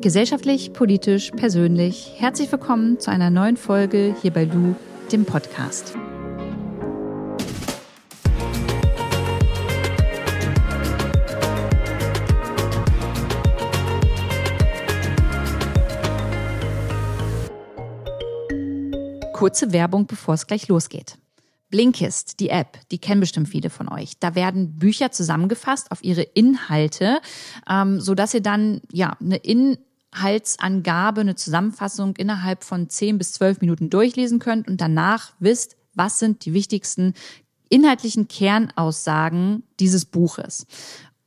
Gesellschaftlich, politisch, persönlich. Herzlich willkommen zu einer neuen Folge hier bei Lu, dem Podcast. Kurze Werbung, bevor es gleich losgeht. Blinkist, die App, die kennen bestimmt viele von euch. Da werden Bücher zusammengefasst auf ihre Inhalte, ähm, so ihr dann ja eine in Inhaltsangabe, eine Zusammenfassung innerhalb von 10 bis 12 Minuten durchlesen könnt und danach wisst, was sind die wichtigsten inhaltlichen Kernaussagen dieses Buches.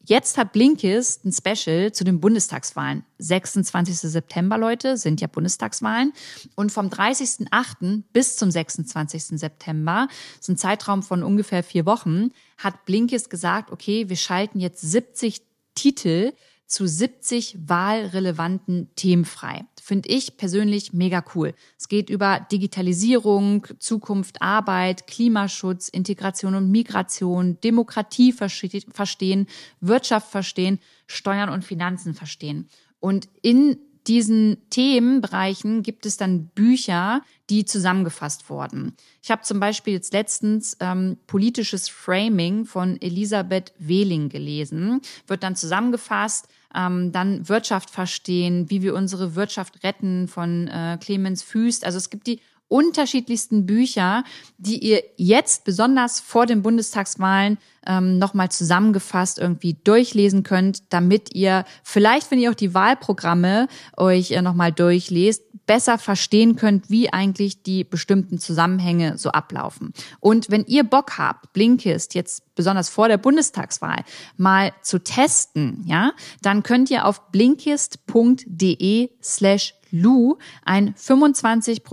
Jetzt hat Blinkist ein Special zu den Bundestagswahlen. 26. September, Leute, sind ja Bundestagswahlen. Und vom 30.08. bis zum 26. September, ist ein Zeitraum von ungefähr vier Wochen, hat Blinkist gesagt, okay, wir schalten jetzt 70 Titel zu 70 wahlrelevanten Themen frei. Finde ich persönlich mega cool. Es geht über Digitalisierung, Zukunft, Arbeit, Klimaschutz, Integration und Migration, Demokratie verstehen, Wirtschaft verstehen, Steuern und Finanzen verstehen. Und in diesen Themenbereichen gibt es dann Bücher, die zusammengefasst wurden. Ich habe zum Beispiel jetzt letztens ähm, politisches Framing von Elisabeth Wehling gelesen, wird dann zusammengefasst ähm, dann Wirtschaft verstehen, wie wir unsere Wirtschaft retten von äh, Clemens Füst. Also es gibt die unterschiedlichsten Bücher, die ihr jetzt besonders vor den Bundestagswahlen ähm, nochmal zusammengefasst irgendwie durchlesen könnt, damit ihr vielleicht, wenn ihr auch die Wahlprogramme euch äh, nochmal durchlest, besser verstehen könnt, wie eigentlich die bestimmten Zusammenhänge so ablaufen. Und wenn ihr Bock habt, Blinkist jetzt besonders vor der Bundestagswahl mal zu testen, ja, dann könnt ihr auf blinkist.de slash Lu ein 25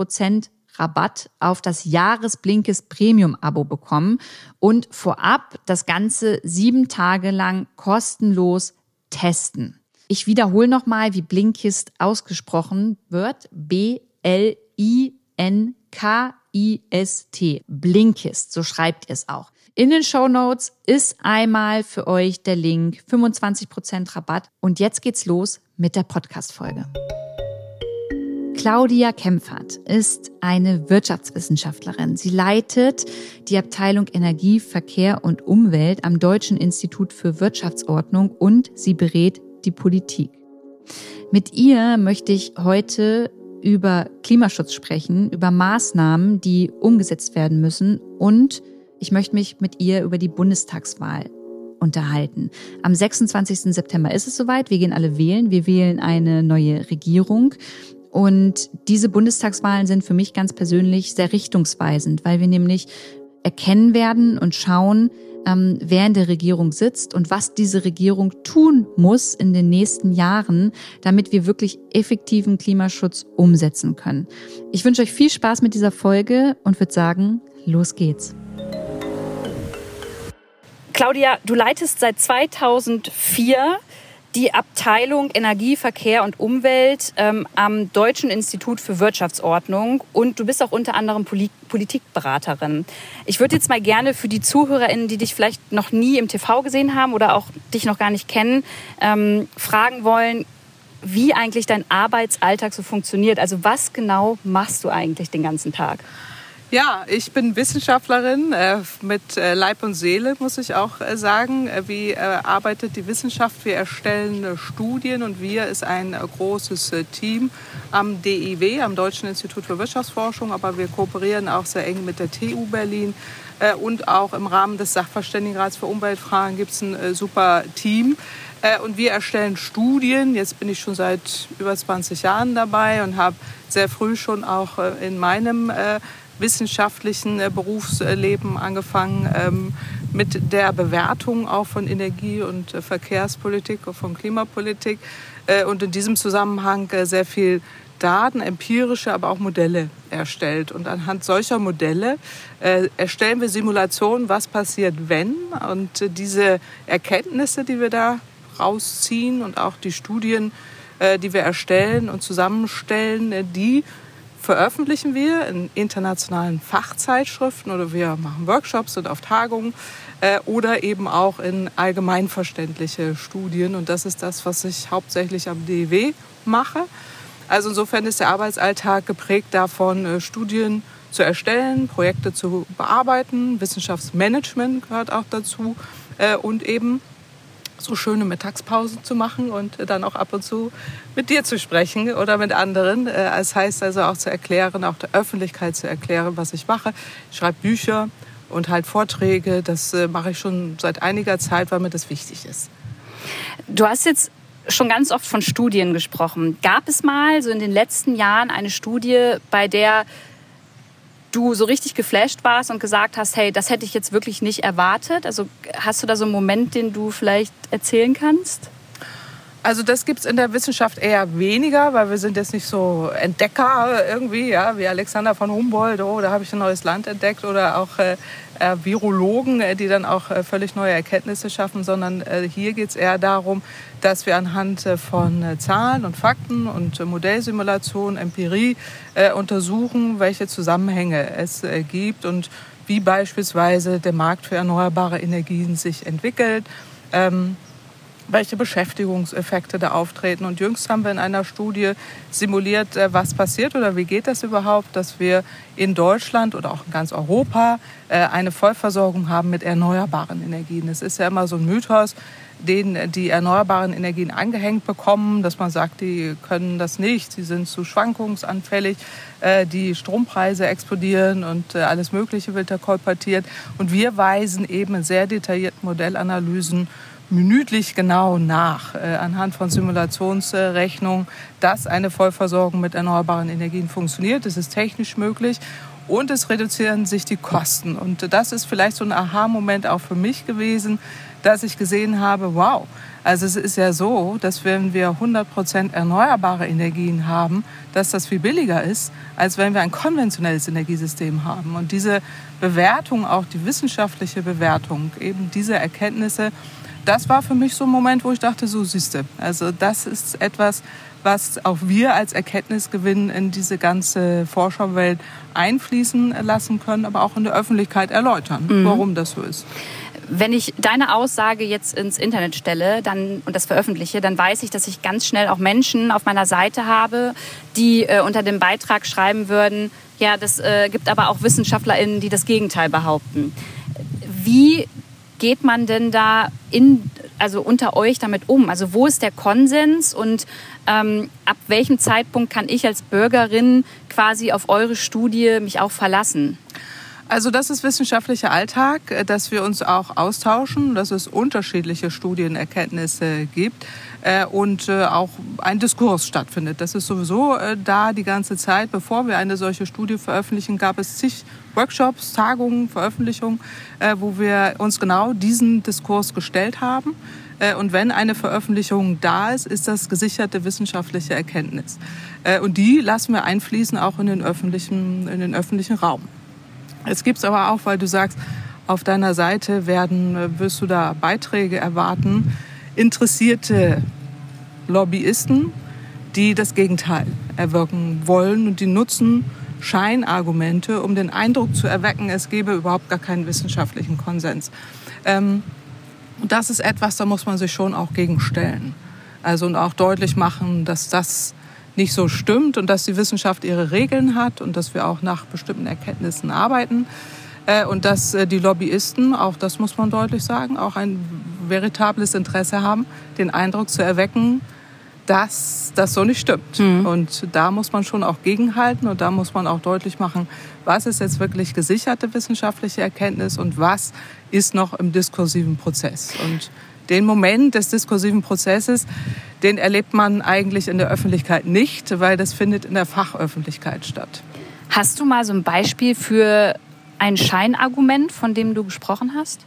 Rabatt auf das Jahresblinkes Premium Abo bekommen und vorab das Ganze sieben Tage lang kostenlos testen. Ich wiederhole nochmal, wie Blinkist ausgesprochen wird. B-L-I-N-K-I-S-T. Blinkist, so schreibt ihr es auch. In den Show Notes ist einmal für euch der Link 25% Rabatt. Und jetzt geht's los mit der Podcast-Folge. Claudia Kempfert ist eine Wirtschaftswissenschaftlerin. Sie leitet die Abteilung Energie, Verkehr und Umwelt am Deutschen Institut für Wirtschaftsordnung und sie berät die Politik. Mit ihr möchte ich heute über Klimaschutz sprechen, über Maßnahmen, die umgesetzt werden müssen und ich möchte mich mit ihr über die Bundestagswahl unterhalten. Am 26. September ist es soweit. Wir gehen alle wählen. Wir wählen eine neue Regierung. Und diese Bundestagswahlen sind für mich ganz persönlich sehr richtungsweisend, weil wir nämlich erkennen werden und schauen, ähm, wer in der Regierung sitzt und was diese Regierung tun muss in den nächsten Jahren, damit wir wirklich effektiven Klimaschutz umsetzen können. Ich wünsche euch viel Spaß mit dieser Folge und würde sagen, los geht's. Claudia, du leitest seit 2004 die Abteilung Energie, Verkehr und Umwelt ähm, am Deutschen Institut für Wirtschaftsordnung und du bist auch unter anderem Poli Politikberaterin. Ich würde jetzt mal gerne für die ZuhörerInnen, die dich vielleicht noch nie im TV gesehen haben oder auch dich noch gar nicht kennen, ähm, fragen wollen, wie eigentlich dein Arbeitsalltag so funktioniert. Also was genau machst du eigentlich den ganzen Tag? Ja, ich bin Wissenschaftlerin äh, mit äh, Leib und Seele, muss ich auch äh, sagen. Wie arbeitet die Wissenschaft? Wir erstellen Studien und wir ist ein großes Team am DIW, am Deutschen Institut für Wirtschaftsforschung, aber wir kooperieren auch sehr eng mit der TU Berlin und auch im Rahmen des Sachverständigenrats für Umweltfragen gibt es ein super Team. Und wir erstellen Studien. Jetzt bin ich schon seit über 20 Jahren dabei und habe sehr früh schon auch in meinem wissenschaftlichen äh, Berufsleben angefangen ähm, mit der Bewertung auch von Energie- und äh, Verkehrspolitik und von Klimapolitik äh, und in diesem Zusammenhang sehr viel Daten, empirische, aber auch Modelle erstellt. Und anhand solcher Modelle äh, erstellen wir Simulationen, was passiert, wenn. Und äh, diese Erkenntnisse, die wir da rausziehen und auch die Studien, äh, die wir erstellen und zusammenstellen, die veröffentlichen wir in internationalen Fachzeitschriften oder wir machen Workshops und auf Tagungen äh, oder eben auch in allgemeinverständliche Studien. Und das ist das, was ich hauptsächlich am DEW mache. Also insofern ist der Arbeitsalltag geprägt davon, äh, Studien zu erstellen, Projekte zu bearbeiten, Wissenschaftsmanagement gehört auch dazu äh, und eben so schöne Mittagspausen zu machen und dann auch ab und zu mit dir zu sprechen oder mit anderen. Äh, das heißt also auch zu erklären, auch der Öffentlichkeit zu erklären, was ich mache. Ich schreibe Bücher und halt Vorträge. Das äh, mache ich schon seit einiger Zeit, weil mir das wichtig ist. Du hast jetzt schon ganz oft von Studien gesprochen. Gab es mal so in den letzten Jahren eine Studie, bei der du so richtig geflasht warst und gesagt hast, hey, das hätte ich jetzt wirklich nicht erwartet? Also hast du da so einen Moment, den du vielleicht erzählen kannst? Also das gibt es in der Wissenschaft eher weniger, weil wir sind jetzt nicht so Entdecker irgendwie, ja, wie Alexander von Humboldt, oh, da habe ich ein neues Land entdeckt oder auch äh, äh Virologen, äh, die dann auch äh, völlig neue Erkenntnisse schaffen, sondern äh, hier geht es eher darum, dass wir anhand äh, von Zahlen und Fakten und Modellsimulation, Empirie untersuchen, welche Zusammenhänge es gibt und wie beispielsweise der Markt für erneuerbare Energien sich entwickelt. Ähm, welche Beschäftigungseffekte da auftreten. Und jüngst haben wir in einer Studie simuliert, äh, was passiert oder wie geht das überhaupt, dass wir in Deutschland oder auch in ganz Europa äh, eine Vollversorgung haben mit erneuerbaren Energien. Es ist ja immer so ein Mythos, den die erneuerbaren Energien angehängt bekommen, dass man sagt, die können das nicht, sie sind zu schwankungsanfällig, äh, die Strompreise explodieren und alles Mögliche wird da kolportiert. Und wir weisen eben in sehr detaillierten Modellanalysen minütlich genau nach, äh, anhand von Simulationsrechnungen, dass eine Vollversorgung mit erneuerbaren Energien funktioniert. Das ist technisch möglich und es reduzieren sich die Kosten. Und das ist vielleicht so ein Aha-Moment auch für mich gewesen, dass ich gesehen habe, wow, also es ist ja so, dass wenn wir 100% erneuerbare Energien haben, dass das viel billiger ist, als wenn wir ein konventionelles Energiesystem haben. Und diese Bewertung, auch die wissenschaftliche Bewertung, eben diese Erkenntnisse, das war für mich so ein Moment, wo ich dachte, so siehste, also das ist etwas, was auch wir als Erkenntnisgewinn in diese ganze Forscherwelt einfließen lassen können, aber auch in der Öffentlichkeit erläutern, mhm. warum das so ist. Wenn ich deine Aussage jetzt ins Internet stelle dann, und das veröffentliche, dann weiß ich, dass ich ganz schnell auch Menschen auf meiner Seite habe, die äh, unter dem Beitrag schreiben würden, ja, das äh, gibt aber auch WissenschaftlerInnen, die das Gegenteil behaupten. Wie geht man denn da in, also unter euch damit um? Also wo ist der Konsens und ähm, ab welchem Zeitpunkt kann ich als Bürgerin quasi auf eure Studie mich auch verlassen? Also das ist wissenschaftlicher Alltag, äh, dass wir uns auch austauschen, dass es unterschiedliche Studienerkenntnisse gibt äh, und äh, auch ein Diskurs stattfindet. Das ist sowieso da die ganze Zeit. Bevor wir eine solche Studie veröffentlichen, gab es zig Workshops, Tagungen, Veröffentlichungen, wo wir uns genau diesen Diskurs gestellt haben. Und wenn eine Veröffentlichung da ist, ist das gesicherte wissenschaftliche Erkenntnis. Und die lassen wir einfließen auch in den öffentlichen, in den öffentlichen Raum. Es gibt es aber auch, weil du sagst, auf deiner Seite werden, wirst du da Beiträge erwarten, interessierte Lobbyisten, die das Gegenteil erwirken wollen und die nutzen Scheinargumente, um den Eindruck zu erwecken, es gebe überhaupt gar keinen wissenschaftlichen Konsens. Ähm, das ist etwas, da muss man sich schon auch gegenstellen. Also und auch deutlich machen, dass das nicht so stimmt und dass die Wissenschaft ihre Regeln hat und dass wir auch nach bestimmten Erkenntnissen arbeiten. Äh, und dass äh, die Lobbyisten, auch das muss man deutlich sagen, auch ein veritables Interesse haben, den Eindruck zu erwecken, dass das so nicht stimmt. Mhm. Und da muss man schon auch gegenhalten und da muss man auch deutlich machen, was ist jetzt wirklich gesicherte wissenschaftliche Erkenntnis und was ist noch im diskursiven Prozess. Und den Moment des diskursiven Prozesses, den erlebt man eigentlich in der Öffentlichkeit nicht, weil das findet in der Fachöffentlichkeit statt. Hast du mal so ein Beispiel für ein Scheinargument, von dem du gesprochen hast?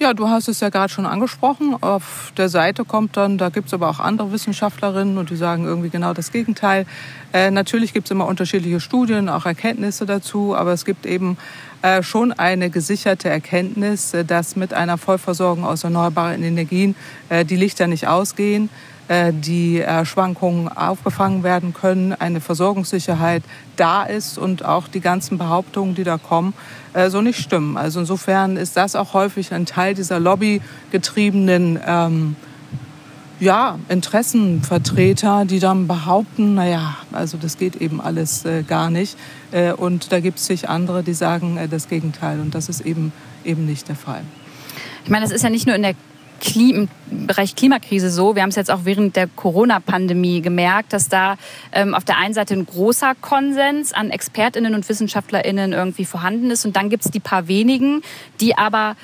Ja, du hast es ja gerade schon angesprochen. Auf der Seite kommt dann, da gibt es aber auch andere Wissenschaftlerinnen und die sagen irgendwie genau das Gegenteil. Äh, natürlich gibt es immer unterschiedliche Studien, auch Erkenntnisse dazu, aber es gibt eben äh, schon eine gesicherte Erkenntnis, äh, dass mit einer Vollversorgung aus erneuerbaren Energien äh, die Lichter nicht ausgehen. Die Schwankungen aufgefangen werden können, eine Versorgungssicherheit da ist und auch die ganzen Behauptungen, die da kommen, so nicht stimmen. Also insofern ist das auch häufig ein Teil dieser lobbygetriebenen ähm, ja, Interessenvertreter, die dann behaupten, naja, also das geht eben alles äh, gar nicht. Äh, und da gibt es sich andere, die sagen äh, das Gegenteil. Und das ist eben, eben nicht der Fall. Ich meine, das ist ja nicht nur in der im Bereich Klimakrise so. Wir haben es jetzt auch während der Corona-Pandemie gemerkt, dass da ähm, auf der einen Seite ein großer Konsens an ExpertInnen und WissenschaftlerInnen irgendwie vorhanden ist. Und dann gibt es die paar wenigen, die aber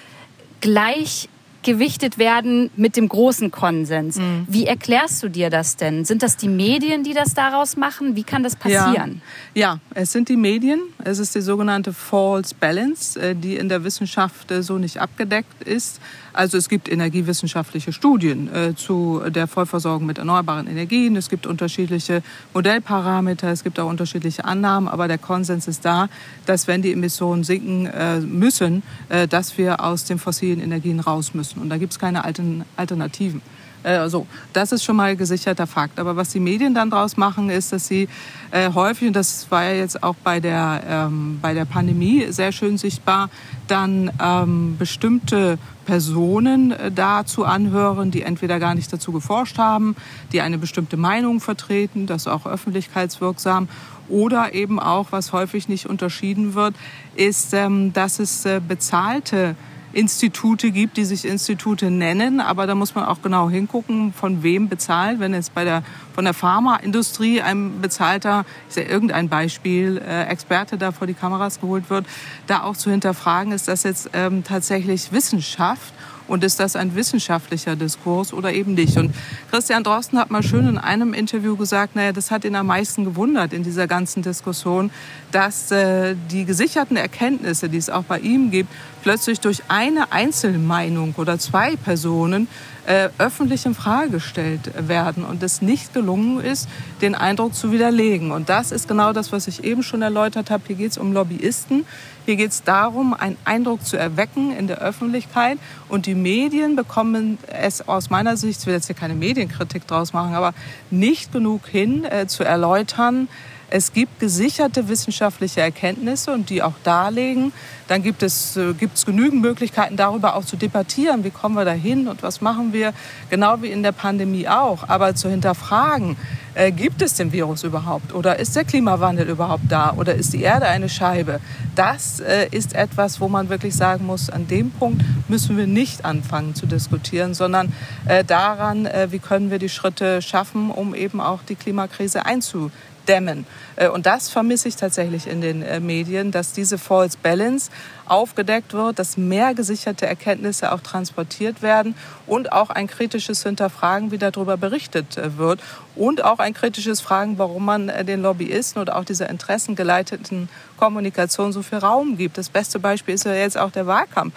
gleich gewichtet werden mit dem großen Konsens. Mhm. Wie erklärst du dir das denn? Sind das die Medien, die das daraus machen? Wie kann das passieren? Ja, ja es sind die Medien. Es ist die sogenannte False Balance, äh, die in der Wissenschaft äh, so nicht abgedeckt ist. Also es gibt energiewissenschaftliche Studien äh, zu der Vollversorgung mit erneuerbaren Energien. Es gibt unterschiedliche Modellparameter, es gibt auch unterschiedliche Annahmen, aber der Konsens ist da, dass wenn die Emissionen sinken äh, müssen, äh, dass wir aus den fossilen Energien raus müssen. Und da gibt es keine Alternativen. Äh, so, das ist schon mal gesicherter Fakt. Aber was die Medien dann daraus machen, ist, dass sie äh, häufig, und das war ja jetzt auch bei der, ähm, bei der Pandemie sehr schön sichtbar, dann ähm, bestimmte Personen äh, dazu anhören, die entweder gar nicht dazu geforscht haben, die eine bestimmte Meinung vertreten, das auch öffentlichkeitswirksam, oder eben auch, was häufig nicht unterschieden wird, ist, ähm, dass es äh, bezahlte Institute gibt, die sich Institute nennen, aber da muss man auch genau hingucken, von wem bezahlt. Wenn jetzt bei der von der Pharmaindustrie ein bezahlter, ich sehe irgendein Beispiel, äh, Experte da vor die Kameras geholt wird, da auch zu hinterfragen, ist das jetzt ähm, tatsächlich Wissenschaft und ist das ein wissenschaftlicher Diskurs oder eben nicht? Und Christian Drosten hat mal schön in einem Interview gesagt, naja, das hat ihn am meisten gewundert in dieser ganzen Diskussion, dass äh, die gesicherten Erkenntnisse, die es auch bei ihm gibt, plötzlich durch eine Einzelmeinung oder zwei Personen äh, öffentlich in Frage gestellt werden und es nicht gelungen ist, den Eindruck zu widerlegen. Und das ist genau das, was ich eben schon erläutert habe. Hier geht es um Lobbyisten. Hier geht es darum, einen Eindruck zu erwecken in der Öffentlichkeit. Und die Medien bekommen es aus meiner Sicht, ich will jetzt hier keine Medienkritik draus machen, aber nicht genug hin, äh, zu erläutern, es gibt gesicherte wissenschaftliche Erkenntnisse und die auch darlegen. Dann gibt es äh, gibt's genügend Möglichkeiten, darüber auch zu debattieren. Wie kommen wir dahin und was machen wir? Genau wie in der Pandemie auch. Aber zu hinterfragen, äh, gibt es den Virus überhaupt? Oder ist der Klimawandel überhaupt da? Oder ist die Erde eine Scheibe? Das äh, ist etwas, wo man wirklich sagen muss, an dem Punkt müssen wir nicht anfangen zu diskutieren, sondern äh, daran, äh, wie können wir die Schritte schaffen, um eben auch die Klimakrise einzudämmen dämmen. Äh, und das vermisse ich tatsächlich in den äh, Medien, dass diese False Balance aufgedeckt wird, dass mehr gesicherte Erkenntnisse auch transportiert werden und auch ein kritisches Hinterfragen, wie darüber berichtet äh, wird und auch ein kritisches Fragen, warum man den Lobbyisten oder auch dieser interessengeleiteten Kommunikation so viel Raum gibt. Das beste Beispiel ist ja jetzt auch der Wahlkampf,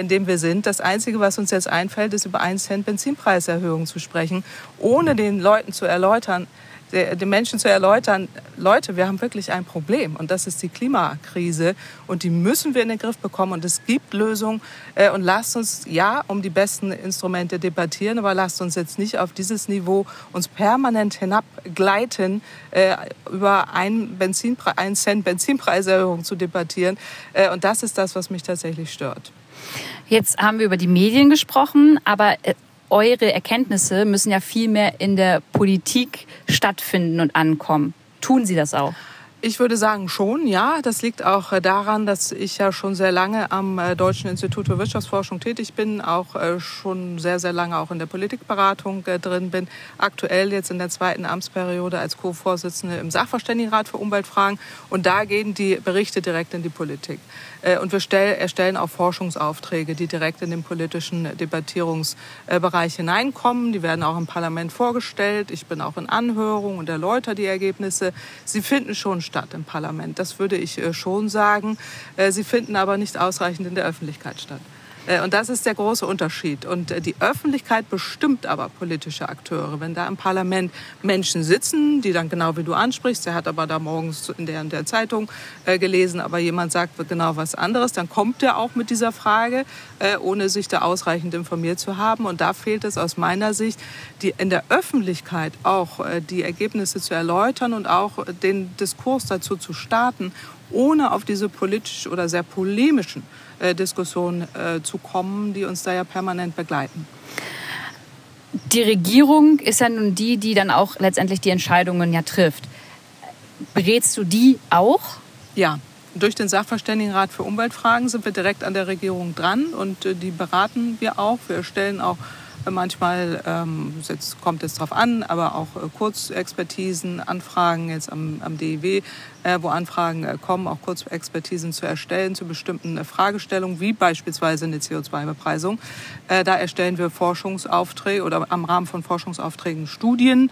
in dem wir sind. Das Einzige, was uns jetzt einfällt, ist über 1 Cent Benzinpreiserhöhung zu sprechen, ohne den Leuten zu erläutern, den Menschen zu erläutern, Leute, wir haben wirklich ein Problem und das ist die Klimakrise und die müssen wir in den Griff bekommen und es gibt Lösungen äh, und lasst uns ja um die besten Instrumente debattieren, aber lasst uns jetzt nicht auf dieses Niveau uns permanent hinabgleiten, äh, über einen, Benzinpre einen Cent Benzinpreiserhöhung zu debattieren äh, und das ist das, was mich tatsächlich stört. Jetzt haben wir über die Medien gesprochen, aber eure Erkenntnisse müssen ja viel mehr in der Politik stattfinden und ankommen. Tun sie das auch? Ich würde sagen schon, ja. Das liegt auch äh, daran, dass ich ja schon sehr lange am äh, Deutschen Institut für Wirtschaftsforschung tätig bin, auch äh, schon sehr, sehr lange auch in der Politikberatung drin bin. Aktuell jetzt in der zweiten Amtsperiode als Co-Vorsitzende im Sachverständigenrat für Umweltfragen. Und da gehen die Berichte direkt in die Politik. Und wir erstellen auch Forschungsaufträge, die direkt in den politischen Debattierungsbereich hineinkommen. Die werden auch im Parlament vorgestellt. Ich bin auch in Anhörungen und erläutere die Ergebnisse. Sie finden schon statt im Parlament. Das würde ich äh, schon sagen. Äh, sie finden aber nicht ausreichend in der Öffentlichkeit statt. Äh, und das ist der große Unterschied. Und äh, die Öffentlichkeit bestimmt aber politische Akteure. Wenn da im Parlament Menschen sitzen, die dann genau wie du ansprichst, der hat aber da morgens in der, in der Zeitung äh, gelesen, aber jemand sagt genau was anderes, dann kommt der auch mit dieser Frage, ohne sich da ausreichend informiert zu haben. Und da fehlt es aus meiner Sicht, die in der Öffentlichkeit auch die Ergebnisse zu erläutern und auch den Diskurs dazu zu starten, ohne auf diese politisch oder sehr polemischen äh, Diskussionen äh, zu kommen, die uns da ja permanent begleiten. Die Regierung ist ja nun die, die dann auch letztendlich die Entscheidungen ja trifft. Berätst du die auch? Ja, durch den Sachverständigenrat für Umweltfragen sind wir direkt an der Regierung dran und äh, die beraten wir auch. Wir stellen auch manchmal, ähm, jetzt kommt es darauf an, aber auch äh, Kurzexpertisen, Anfragen jetzt am, am DIW äh, wo Anfragen äh, kommen, auch Kurzexpertisen zu erstellen zu bestimmten äh, Fragestellungen, wie beispielsweise eine CO2-Bepreisung. Da erstellen wir Forschungsaufträge oder am Rahmen von Forschungsaufträgen Studien,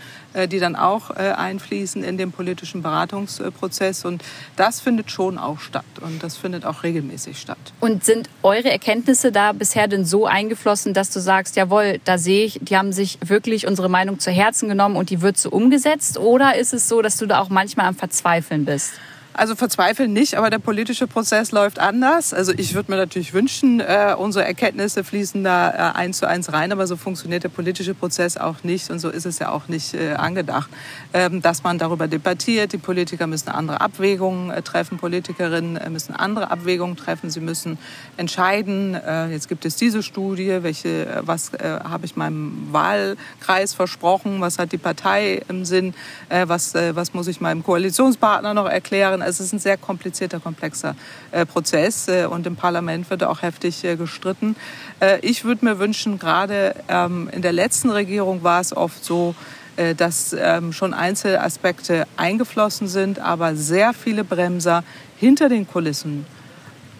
die dann auch einfließen in den politischen Beratungsprozess. Und das findet schon auch statt und das findet auch regelmäßig statt. Und sind eure Erkenntnisse da bisher denn so eingeflossen, dass du sagst, jawohl, da sehe ich, die haben sich wirklich unsere Meinung zu Herzen genommen und die wird so umgesetzt? Oder ist es so, dass du da auch manchmal am Verzweifeln bist? Also verzweifeln nicht, aber der politische Prozess läuft anders. Also ich würde mir natürlich wünschen, äh, unsere Erkenntnisse fließen da äh, eins zu eins rein, aber so funktioniert der politische Prozess auch nicht und so ist es ja auch nicht äh, angedacht, ähm, dass man darüber debattiert. Die Politiker müssen andere Abwägungen äh, treffen, Politikerinnen äh, müssen andere Abwägungen treffen. Sie müssen entscheiden. Äh, jetzt gibt es diese Studie, welche, was habe ich meinem Wahlkreis versprochen, was hat die Partei im Sinn, was, was muss ich meinem Koalitionspartner noch erklären es ist ein sehr komplizierter, komplexer äh, Prozess äh, und im Parlament wird auch heftig äh, gestritten. Äh, ich würde mir wünschen, gerade ähm, in der letzten Regierung war es oft so, äh, dass ähm, schon Einzelaspekte eingeflossen sind, aber sehr viele Bremser hinter den Kulissen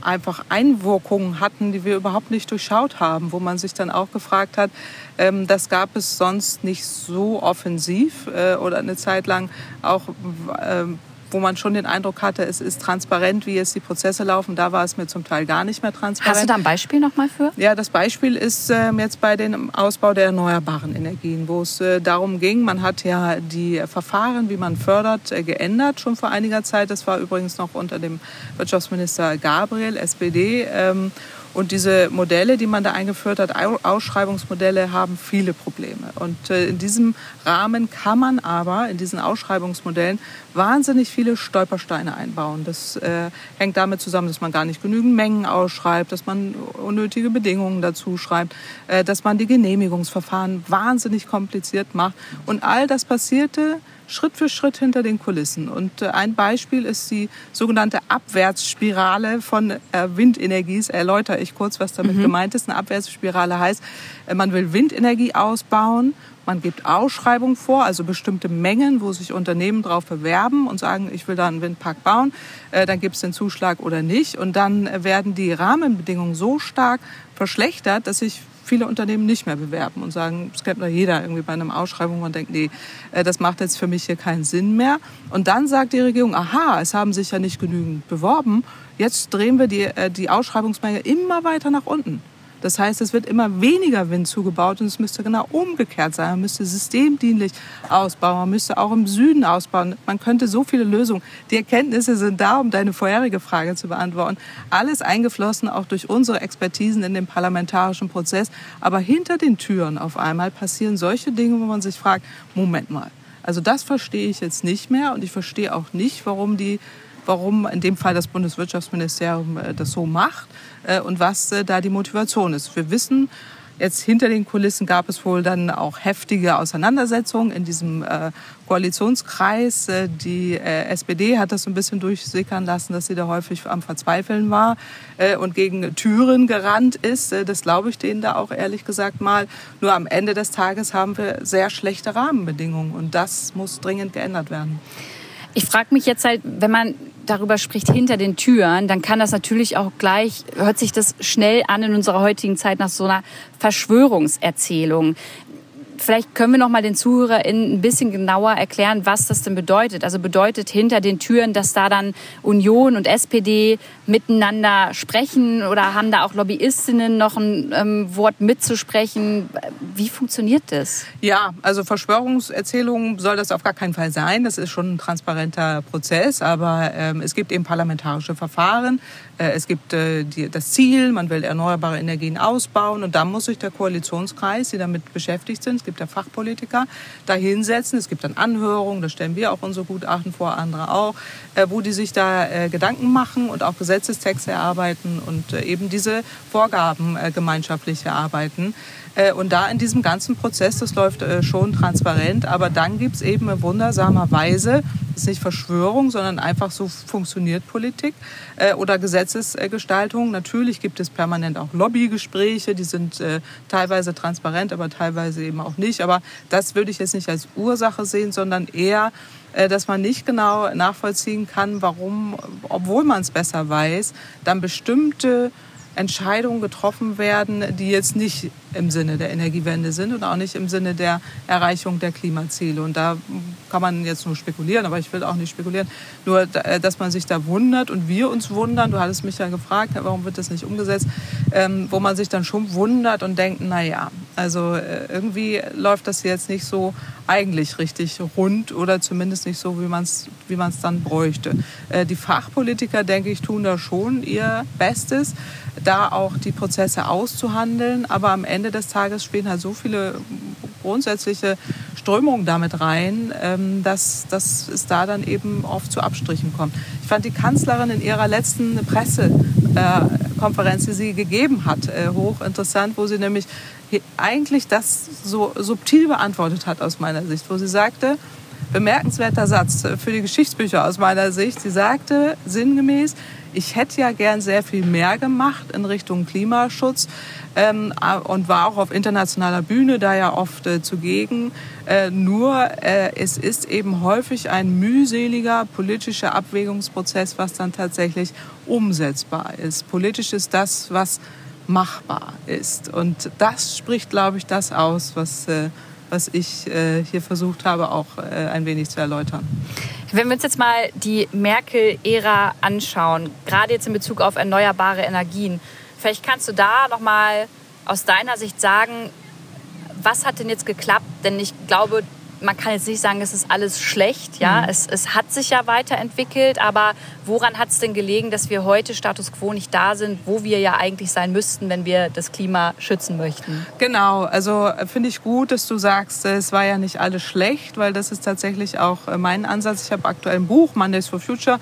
einfach Einwirkungen hatten, die wir überhaupt nicht durchschaut haben, wo man sich dann auch gefragt hat, ähm, das gab es sonst nicht so offensiv äh, oder eine Zeit lang auch ähm, wo man schon den Eindruck hatte, es ist transparent, wie jetzt die Prozesse laufen. Da war es mir zum Teil gar nicht mehr transparent. Hast du da ein Beispiel nochmal für? Ja, das Beispiel ist äh, jetzt bei dem Ausbau der erneuerbaren Energien, wo es äh, darum ging, man hat ja die Verfahren, wie man fördert, äh, geändert schon vor einiger Zeit. Das war übrigens noch unter dem Wirtschaftsminister Gabriel, SPD. Und diese Modelle, die man da eingeführt hat, Ausschreibungsmodelle, haben viele Probleme. Und äh, in diesem Rahmen kann man aber in diesen Ausschreibungsmodellen wahnsinnig viele Stolpersteine einbauen. Das äh, hängt damit zusammen, dass man gar nicht genügend Mengen ausschreibt, dass man unnötige Bedingungen dazu schreibt, äh, dass man die Genehmigungsverfahren wahnsinnig kompliziert macht. Und all das passierte Schritt für Schritt hinter den Kulissen. Und äh, ein Beispiel ist die sogenannte Abwärtsspirale von äh, Windenergie. Das erläutere ich kurz, was damit mhm. gemeint ist. Eine Abwärtsspirale heißt, äh, man will Windenergie ausbauen. Man gibt Ausschreibungen vor, also bestimmte Mengen, wo sich Unternehmen darauf bewerben und sagen, ich will da einen Windpark bauen. Dann gibt es den Zuschlag oder nicht. Und dann werden die Rahmenbedingungen so stark verschlechtert, dass sich viele Unternehmen nicht mehr bewerben und sagen, das kennt doch jeder irgendwie bei einer Ausschreibung, man denkt, nee, äh, das macht jetzt für mich hier keinen Sinn mehr. Und dann sagt die Regierung, aha, es haben sich ja nicht genügend beworben, jetzt drehen wir die, äh, die Ausschreibungsmenge immer weiter nach unten. Das heißt, es wird immer weniger Wind zugebaut und es müsste genau umgekehrt sein. Man müsste systemdienlich ausbauen, man müsste auch im Süden ausbauen. Man könnte so viele Lösungen. Die Erkenntnisse sind da, um deine vorherige Frage zu beantworten. Alles eingeflossen, auch durch unsere Expertisen in dem parlamentarischen Prozess. Aber hinter den Türen auf einmal passieren solche Dinge, wo man sich fragt, Moment mal. Also das verstehe ich jetzt nicht mehr und ich verstehe auch nicht, warum die warum in dem Fall das Bundeswirtschaftsministerium äh, das so macht äh, und was äh, da die Motivation ist. Wir wissen, Jetzt hinter den Kulissen gab es wohl dann auch heftige Auseinandersetzungen in diesem Koalitionskreis. Die SPD hat das so ein bisschen durchsickern lassen, dass sie da häufig am Verzweifeln war und gegen Türen gerannt ist. Das glaube ich denen da auch ehrlich gesagt mal. Nur am Ende des Tages haben wir sehr schlechte Rahmenbedingungen und das muss dringend geändert werden. Ich frage mich jetzt halt, wenn man darüber spricht hinter den Türen, dann kann das natürlich auch gleich, hört sich das schnell an in unserer heutigen Zeit nach so einer Verschwörungserzählung. Vielleicht können wir noch mal den ZuhörerInnen ein bisschen genauer erklären, was das denn bedeutet. Also bedeutet hinter den Türen, dass da dann Union und SPD miteinander sprechen oder haben da auch Lobbyistinnen noch ein ähm, Wort mitzusprechen? Wie funktioniert das? Ja, also Verschwörungserzählungen soll das auf gar keinen Fall sein. Das ist schon ein transparenter Prozess, aber ähm, es gibt eben parlamentarische Verfahren. Äh, es gibt äh, das Ziel, man will erneuerbare Energien ausbauen und da muss sich der Koalitionskreis, die damit beschäftigt sind, es gibt ja Fachpolitiker, da hinsetzen. Es gibt dann Anhörungen, da stellen wir auch unsere Gutachten vor, andere auch, äh, wo die sich da Gedanken machen und auch Gesetzestexte erarbeiten und eben diese Vorgaben gemeinschaftlich erarbeiten. Und da in diesem ganzen Prozess, das läuft schon transparent, aber dann gibt es eben in wundersamer Weise, das ist nicht Verschwörung, sondern einfach so funktioniert Politik oder Gesetzesgestaltung. Natürlich gibt es permanent auch Lobbygespräche, die sind teilweise transparent, aber teilweise eben auch nicht. Aber das würde ich jetzt nicht als Ursache sehen, sondern eher, dass man nicht genau nachvollziehen kann, warum, obwohl man es besser weiß, dann bestimmte Entscheidungen getroffen werden, die jetzt nicht im Sinne der Energiewende sind und auch nicht im Sinne der Erreichung der Klimaziele. Und da kann man jetzt nur spekulieren, aber ich will auch nicht spekulieren. Nur, äh, dass man sich da wundert und wir uns wundern, du hattest mich ja gefragt, warum wird das nicht umgesetzt, ähm, wo man sich dann schon wundert und denkt, na ja, also äh, irgendwie läuft das jetzt nicht so eigentlich richtig rund oder zumindest nicht so, wie man es wie man's dann bräuchte. Äh, die Fachpolitiker, denke ich, tun da schon ihr Bestes da auch die Prozesse auszuhandeln. Aber am Ende des Tages spielen halt so viele grundsätzliche Strömungen damit rein, ähm, dass, dass es da dann eben oft zu Abstrichen kommt. Ich fand die Kanzlerin in ihrer letzten Pressekonferenz, die sie gegeben hat, äh, hochinteressant, wo sie nämlich eigentlich das so subtil beantwortet hat aus meiner Sicht, wo sie sagte, bemerkenswerter Satz für die Geschichtsbücher aus meiner Sicht. Sie sagte sinngemäß, ich hätte ja gern sehr viel mehr gemacht in Richtung Klimaschutz ähm, und war auch auf internationaler Bühne da ja oft äh, zugegen. Äh, nur äh, es ist eben häufig ein mühseliger politischer Abwägungsprozess, was dann tatsächlich umsetzbar ist. Politisch ist das, was machbar ist. Und das spricht, glaube ich, das aus, was äh, was ich äh, hier versucht habe, auch äh, ein wenig zu erläutern. Wenn wir uns jetzt mal die Merkel-Ära anschauen, gerade jetzt in Bezug auf erneuerbare Energien, vielleicht kannst du da noch mal aus deiner Sicht sagen, was hat denn jetzt geklappt? Denn ich glaube, man kann jetzt nicht sagen, es ist alles schlecht. Ja? Mhm. Es, es hat sich ja weiterentwickelt, aber woran hat es denn gelegen, dass wir heute Status quo nicht da sind, wo wir ja eigentlich sein müssten, wenn wir das Klima schützen möchten? Genau, also äh, finde ich gut, dass du sagst, äh, es war ja nicht alles schlecht, weil das ist tatsächlich auch äh, mein Ansatz. Ich habe aktuell ein Buch, Mondays for Future,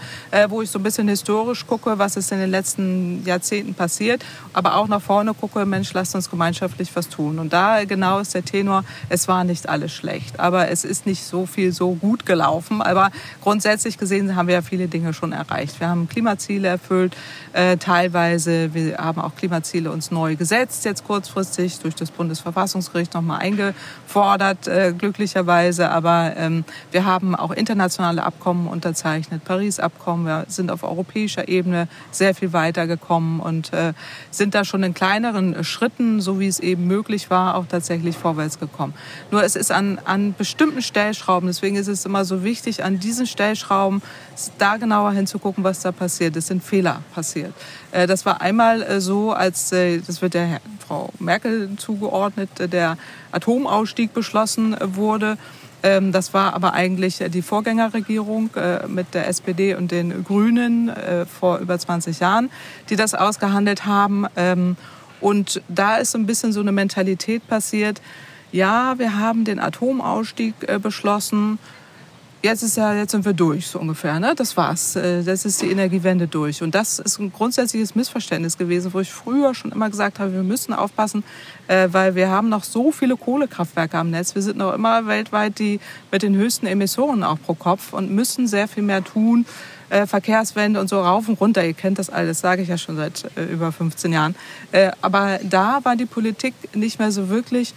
wo ich so ein bisschen historisch gucke, was ist in den letzten Jahrzehnten passiert, aber auch nach vorne gucke, Mensch, lasst uns gemeinschaftlich was tun. Und da genau ist der Tenor, es war nicht alles schlecht. Aber es ist nicht so viel so gut gelaufen. Aber grundsätzlich gesehen haben wir ja viele Dinge schon erreicht. Wir haben Klimaziele erfüllt, äh, teilweise. Wir haben auch Klimaziele uns neu gesetzt, jetzt kurzfristig durch das Bundesverfassungsgericht nochmal eingefordert, äh, glücklicherweise. Aber ähm, wir haben auch internationale Abkommen unterzeichnet, Paris-Abkommen. Wir sind auf europäischer Ebene sehr viel weitergekommen und äh, sind da schon in kleineren Schritten, so wie es eben möglich war, auch tatsächlich vorwärts gekommen. Nur es ist an, an bestimmten Stellschrauben. Deswegen ist es immer so wichtig, an diesen Stellschrauben da genauer hinzugucken, was da passiert. Es sind Fehler passiert. Äh, das war einmal äh, so, als, äh, das wird der Frau Merkel zugeordnet, der Atomausstieg beschlossen wurde. Ähm, das war aber eigentlich die Vorgängerregierung mit der SPD und den Grünen vor über 20 Jahren, die das ausgehandelt haben. Ähm, und da ist so ein bisschen so eine Mentalität passiert, ja, wir haben den Atomausstieg äh, beschlossen. Jetzt ist ja, jetzt sind wir durch, so ungefähr. Ne? Das war's. Äh, das ist die Energiewende durch. Und das ist ein grundsätzliches Missverständnis gewesen, wo ich früher schon immer gesagt habe, wir müssen aufpassen, äh, weil wir haben noch so viele Kohlekraftwerke am Netz. Wir sind noch immer weltweit die mit den höchsten Emissionen auch pro Kopf und müssen sehr viel mehr tun. Äh, Verkehrswende und so rauf und runter. Ihr kennt das alles, sage ich ja schon seit äh, über 15 Jahren. Aber da war die Politik nicht mehr so wirklich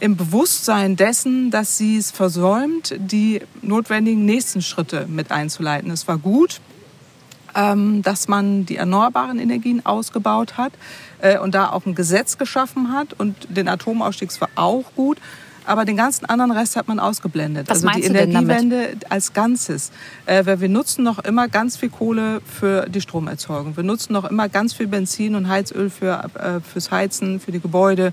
im Bewusstsein dessen, dass sie es versäumt, die notwendigen nächsten Schritte mit einzuleiten. Es war gut, ähm, dass man die erneuerbaren Energien ausgebaut hat äh, und da auch ein Gesetz geschaffen hat und den Atomausstieg war auch gut. aber den ganzen anderen Rest hat man ausgeblendet. Was also die Energiewende als Ganzes. Äh, weil wir nutzen noch immer ganz viel Kohle für die Stromerzeugung. Wir nutzen noch immer ganz viel Benzin und Heizöl für, äh, fürs Heizen, für die Gebäude,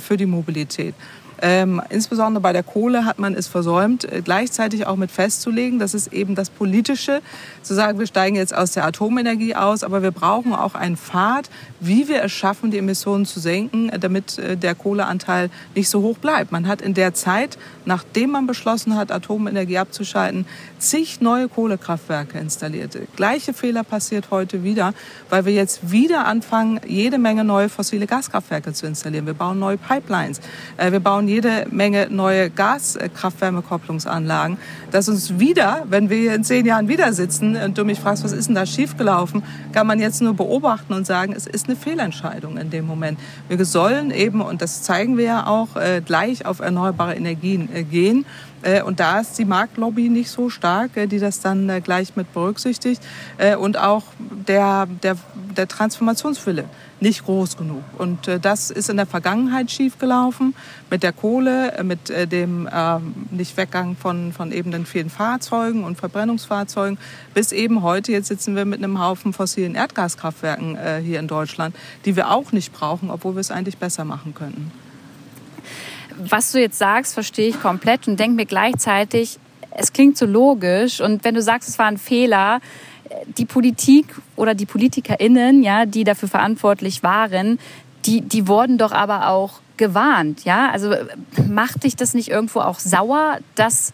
für die Mobilität. Ähm, insbesondere bei der Kohle hat man es versäumt, äh, gleichzeitig auch mit festzulegen, das ist eben das Politische, zu sagen, wir steigen jetzt aus der Atomenergie aus, aber wir brauchen auch einen Pfad, wie wir es schaffen, die Emissionen zu senken, äh, damit äh, der Kohleanteil nicht so hoch bleibt. Man hat in der Zeit, nachdem man beschlossen hat, Atomenergie abzuschalten, zig neue Kohlekraftwerke installiert. Gleiche Fehler passiert heute wieder, weil wir jetzt wieder anfangen, jede Menge neue fossile Gaskraftwerke zu installieren. Wir bauen neue Pipelines. Wir bauen jede Menge neue Gaskraftwärmekopplungsanlagen, dass uns wieder, wenn wir in zehn Jahren wieder sitzen und du mich fragst, was ist denn da schiefgelaufen, kann man jetzt nur beobachten und sagen, es ist eine Fehlentscheidung in dem Moment. Wir sollen eben, und das zeigen wir ja auch, äh, gleich auf erneuerbare Energien äh, gehen. Äh, und da ist die Marktlobby nicht so stark, die das dann gleich mit berücksichtigt. Und auch der, der, der Transformationswille nicht groß genug. Und äh, das ist in der Vergangenheit schiefgelaufen mit der Kohle, äh, mit äh, dem äh, Nichtweggang von, von eben den vielen Fahrzeugen und Verbrennungsfahrzeugen, bis eben heute, jetzt sitzen wir mit einem Haufen fossilen Erdgaskraftwerken äh, hier in Deutschland, die wir auch nicht brauchen, obwohl wir es eigentlich besser machen könnten. Was du jetzt sagst, verstehe ich komplett und denke mir gleichzeitig, es klingt so logisch und wenn du sagst, es war ein Fehler, die Politik oder die PolitikerInnen, ja, die dafür verantwortlich waren, die, die wurden doch aber auch gewarnt, ja. Also macht dich das nicht irgendwo auch sauer, dass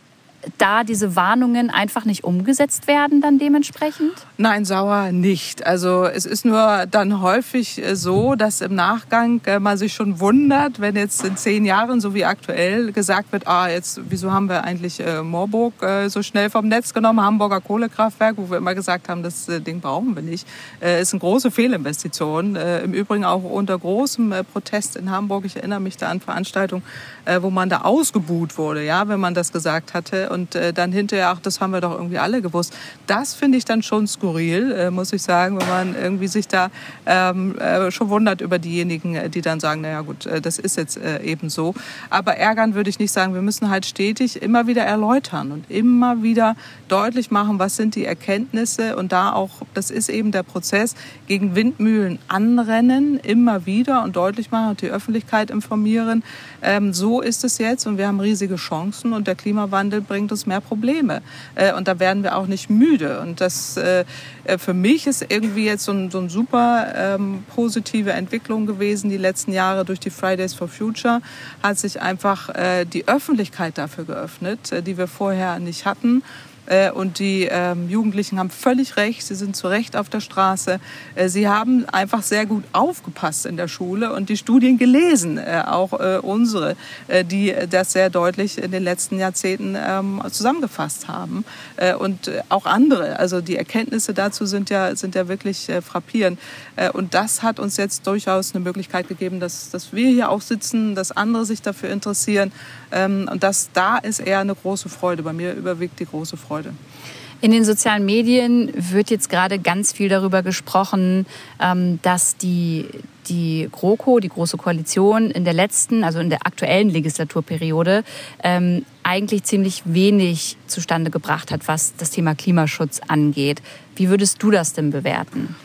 da diese Warnungen einfach nicht umgesetzt werden dann dementsprechend? Nein, sauer nicht. Also es ist nur dann häufig äh, so, dass im Nachgang äh, man sich schon wundert, wenn jetzt in zehn Jahren, so wie aktuell, gesagt wird, ah, jetzt, wieso haben wir eigentlich äh, Moorburg so schnell vom Netz genommen, Hamburger Kohlekraftwerk, wo wir immer gesagt haben, das Ding brauchen wir nicht. ist eine große Fehlinvestition. Im Übrigen auch unter großem Protest in Hamburg. Ich erinnere mich da an Veranstaltungen, wo man da ausgebuht wurde, ja, wenn man das gesagt hatte und äh, dann hinterher, ach, das haben wir doch irgendwie alle gewusst. Das finde ich dann schon skurril, äh, muss ich sagen, wenn man irgendwie sich da ähm, äh, schon wundert über diejenigen, äh, die dann sagen, naja gut, äh, das ist jetzt äh, eben so. Aber ärgern würde ich nicht sagen. Wir müssen halt stetig immer wieder erläutern und immer wieder deutlich machen, was sind die Erkenntnisse und da auch, das ist eben der Prozess, gegen Windmühlen anrennen, immer wieder und deutlich machen und die Öffentlichkeit informieren. Ähm, so ist es jetzt und wir haben riesige Chancen und der Klimawandel bringt bringt uns mehr Probleme. Äh, und da werden wir auch nicht müde. Und das äh, äh, für mich ist irgendwie jetzt so ein, so ein super ähm, positive Entwicklung gewesen die letzten Jahre durch die Fridays for Future hat sich einfach die Öffentlichkeit dafür geöffnet, die wir vorher nicht hatten. Äh, und die ähm, Jugendlichen haben völlig recht, sie sind zu Recht auf der Straße. Äh, sie haben einfach sehr gut aufgepasst in der Schule und die Studien gelesen, äh, auch unsere, die das sehr deutlich in den letzten Jahrzehnten ähm, zusammengefasst haben. Und auch andere, also die Erkenntnisse dazu sind ja, sind ja wirklich frappierend. Und das hat uns jetzt durchaus eine Möglichkeit gegeben, dass, dass wir hier auch sitzen, dass andere sich dafür interessieren. Ähm, und das, da ist eher eine große Freude. Bei mir überwiegt die große Freude. Freude. In den sozialen Medien wird jetzt gerade ganz viel darüber gesprochen, ähm, dass die, die GroKo, die Große Koalition, in der letzten, also in der aktuellen Legislaturperiode, ähm, eigentlich ziemlich wenig zustande gebracht hat, was das Thema Klimaschutz angeht. Wie würdest du das denn bewerten?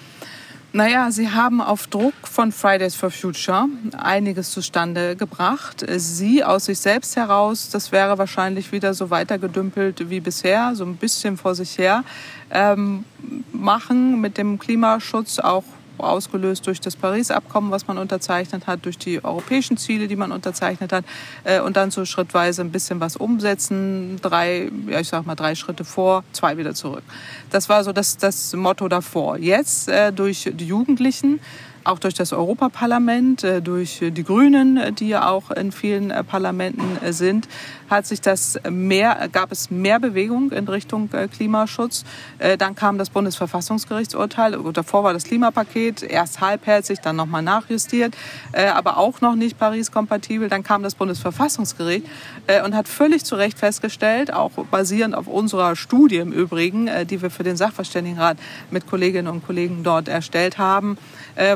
Naja, Sie haben auf Druck von Fridays for Future einiges zustande gebracht. Sie aus sich selbst heraus, das wäre wahrscheinlich wieder so weitergedümpelt wie bisher, so ein bisschen vor sich her, ähm, machen mit dem Klimaschutz auch ausgelöst durch das Paris-Abkommen, was man unterzeichnet hat, durch die europäischen Ziele, die man unterzeichnet hat, äh, und dann so schrittweise ein bisschen was umsetzen. Drei, ja, ich sag mal, drei Schritte vor, zwei wieder zurück. Das war so das, das Motto davor. Jetzt äh, durch die Jugendlichen auch durch das Europaparlament, äh, durch die Grünen, äh, die ja auch in vielen äh, Parlamenten sind, hat sich das mehr, gab es mehr Bewegung in Richtung Klimaschutz. Dann kam das Bundesverfassungsgerichtsurteil. Davor war das Klimapaket erst halbherzig, dann nochmal nachjustiert, aber auch noch nicht Paris-kompatibel. Dann kam das Bundesverfassungsgericht und hat völlig zu Recht festgestellt, auch basierend auf unserer Studie im Übrigen, die wir für den Sachverständigenrat mit Kolleginnen und Kollegen dort erstellt haben,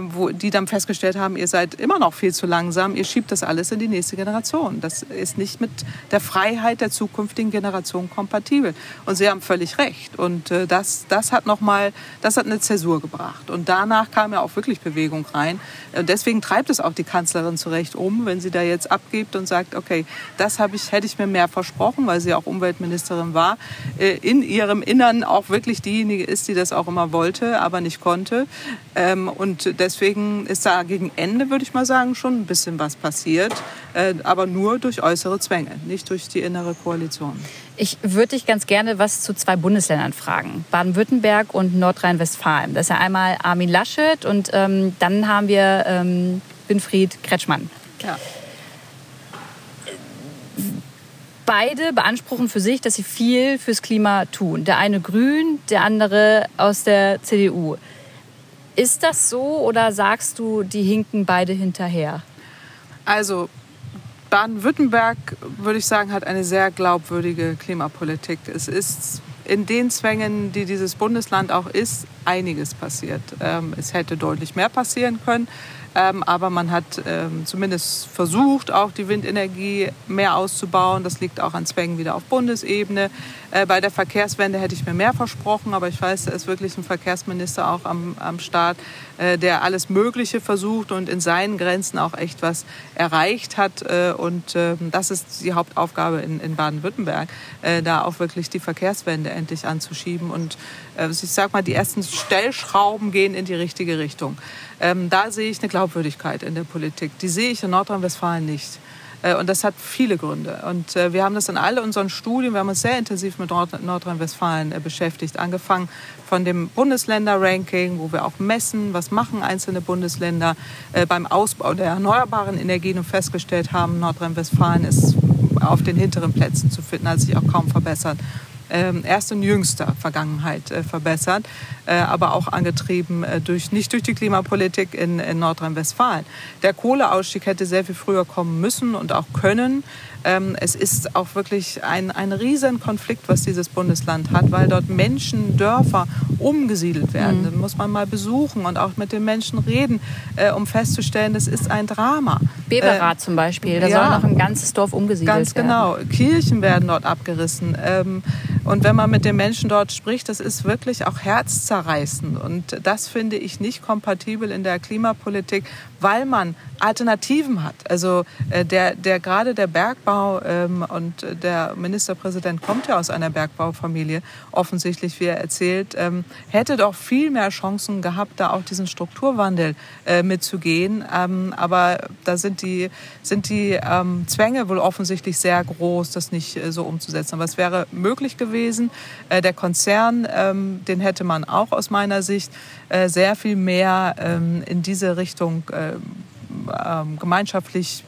wo die dann festgestellt haben, ihr seid immer noch viel zu langsam, ihr schiebt das alles in die nächste Generation. Das ist nicht mit der Freiheit der zukünftigen Generation kompatibel. Und sie haben völlig recht. Und äh, das, das hat noch mal, das hat eine Zäsur gebracht. Und danach kam ja auch wirklich Bewegung rein. Und deswegen treibt es auch die Kanzlerin zu Recht um, wenn sie da jetzt abgibt und sagt, okay, das habe ich, hätte ich mir mehr versprochen, weil sie auch Umweltministerin war, äh, in ihrem Innern auch wirklich diejenige ist, die das auch immer wollte, aber nicht konnte. Ähm, und deswegen ist da gegen Ende, würde ich mal sagen, schon ein bisschen was passiert, äh, aber nur durch äußere Zwänge, nicht durch die innere Koalition. Ich würde dich ganz gerne was zu zwei Bundesländern fragen. Baden-Württemberg und Nordrhein-Westfalen. Das ist ja einmal Armin Laschet und ähm, dann haben wir ähm, Winfried Kretschmann. Ja. Beide beanspruchen für sich, dass sie viel fürs Klima tun. Der eine grün, der andere aus der CDU. Ist das so oder sagst du, die hinken beide hinterher? Also Baden-Württemberg, würde ich sagen, hat eine sehr glaubwürdige Klimapolitik. Es ist in den Zwängen, die dieses Bundesland auch ist, einiges passiert. Ähm, es hätte deutlich mehr passieren können. Ähm, aber man hat ähm, zumindest versucht, auch die Windenergie mehr auszubauen. Das liegt auch an Zwängen wieder auf Bundesebene. Äh, bei der Verkehrswende hätte ich mir mehr versprochen, aber ich weiß, da ist wirklich ein Verkehrsminister auch am, am Start, äh, der alles Mögliche versucht und in seinen Grenzen auch echt was erreicht hat. Äh, und das ist die Hauptaufgabe in, in Baden-Württemberg, da auch wirklich die Verkehrswende endlich anzuschieben. Und äh, ich sage mal, die ersten Stellschrauben gehen in die richtige Richtung. Ähm, da sehe ich eine Glaubwürdigkeit in der Politik. Die sehe ich in Nordrhein-Westfalen nicht. Äh, und das hat viele Gründe. Und äh, wir haben das in all unseren Studien, wir haben uns sehr intensiv mit Nordrhein-Westfalen äh, beschäftigt. Angefangen von dem Bundesländer-Ranking, wo wir auch messen, was machen einzelne Bundesländer beim Ausbau der erneuerbaren Energien und festgestellt haben, Nordrhein-Westfalen ist auf den hinteren Plätzen zu finden, hat sich auch kaum verbessert erst in jüngster Vergangenheit äh, verbessert, äh, aber auch angetrieben äh, durch, nicht durch die Klimapolitik in, in Nordrhein-Westfalen. Der Kohleausstieg hätte sehr viel früher kommen müssen und auch können. Ähm, es ist auch wirklich ein, ein riesen Konflikt, was dieses Bundesland hat, weil dort Menschen, Dörfer umgesiedelt werden. Mhm. Das muss man mal besuchen und auch mit den Menschen reden, äh, um festzustellen, das ist ein Drama. Beberrath äh, zum Beispiel, da ja, soll noch ein ganzes Dorf umgesiedelt ganz werden. Ganz genau. Kirchen werden dort abgerissen. Ähm, und wenn man mit den Menschen dort spricht, das ist wirklich auch herzzerreißend. Und das finde ich nicht kompatibel in der Klimapolitik, weil man Alternativen hat. Also äh, der, der gerade der Bergbau ähm, und der Ministerpräsident kommt ja aus einer Bergbaufamilie, offensichtlich, wie er erzählt, ähm, hätte doch viel mehr Chancen gehabt, da auch diesen Strukturwandel äh, mitzugehen. Ähm, aber da sind die, sind die ähm, Zwänge wohl offensichtlich sehr groß, das nicht äh, so umzusetzen. Aber es wäre möglich gewesen. Äh, der Konzern, ähm, den hätte man auch aus meiner Sicht äh, sehr viel mehr ähm, in diese Richtung gemeinschaftlich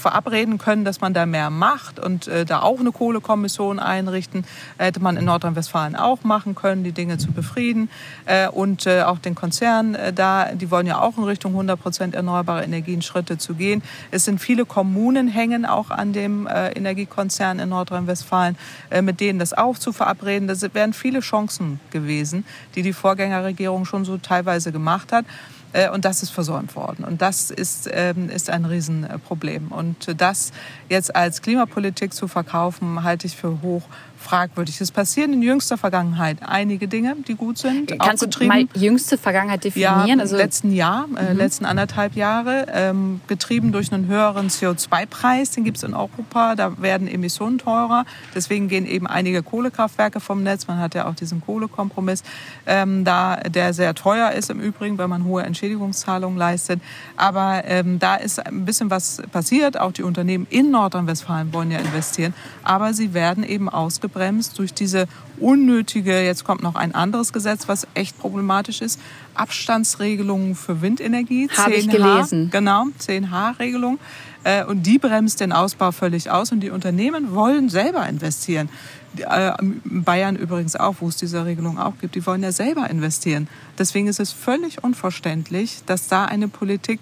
verabreden können, dass man da mehr macht und äh, da auch eine Kohlekommission einrichten. Hätte man in Nordrhein-Westfalen auch machen können, die Dinge zu befrieden. Äh, und äh, auch den Konzern äh, da, die wollen ja auch in Richtung 100 Prozent erneuerbare Energien Schritte zu gehen. Es sind viele Kommunen hängen auch an dem äh, Energiekonzern in Nordrhein-Westfalen, äh, mit denen das auch zu verabreden. Das wären viele Chancen gewesen, die die Vorgängerregierung schon so teilweise gemacht hat. Äh, und das ist versäumt worden. Und das ist, ähm, ist ein Riesenproblem. Und das jetzt als Klimapolitik zu verkaufen, halte ich für hoch fragwürdig. Es passieren in jüngster Vergangenheit einige Dinge, die gut sind. Kannst du mal jüngste Vergangenheit definieren? Ja, also letzten Jahr, äh, mhm. letzten anderthalb Jahre, ähm, getrieben durch einen höheren CO2-Preis, den gibt es in Europa, da werden Emissionen teurer. Deswegen gehen eben einige Kohlekraftwerke vom Netz. Man hat ja auch diesen Kohlekompromiss, ähm, da der sehr teuer ist im Übrigen, weil man hohe Entschädigungszahlungen leistet. Aber ähm, da ist ein bisschen was passiert. Auch die Unternehmen in Nordrhein-Westfalen wollen ja investieren, aber sie werden eben ausgebaut ausgebremst durch diese unnötige, jetzt kommt noch ein anderes Gesetz, was echt problematisch ist, Abstandsregelungen für Windenergie. Habe ich gelesen. Genau, 10H-Regelung. Äh, und die bremst den Ausbau völlig aus und die Unternehmen wollen selber investieren. Äh, Bayern übrigens auch, wo es diese Regelung auch gibt, die wollen ja selber investieren. Deswegen ist es völlig unverständlich, dass da eine Politik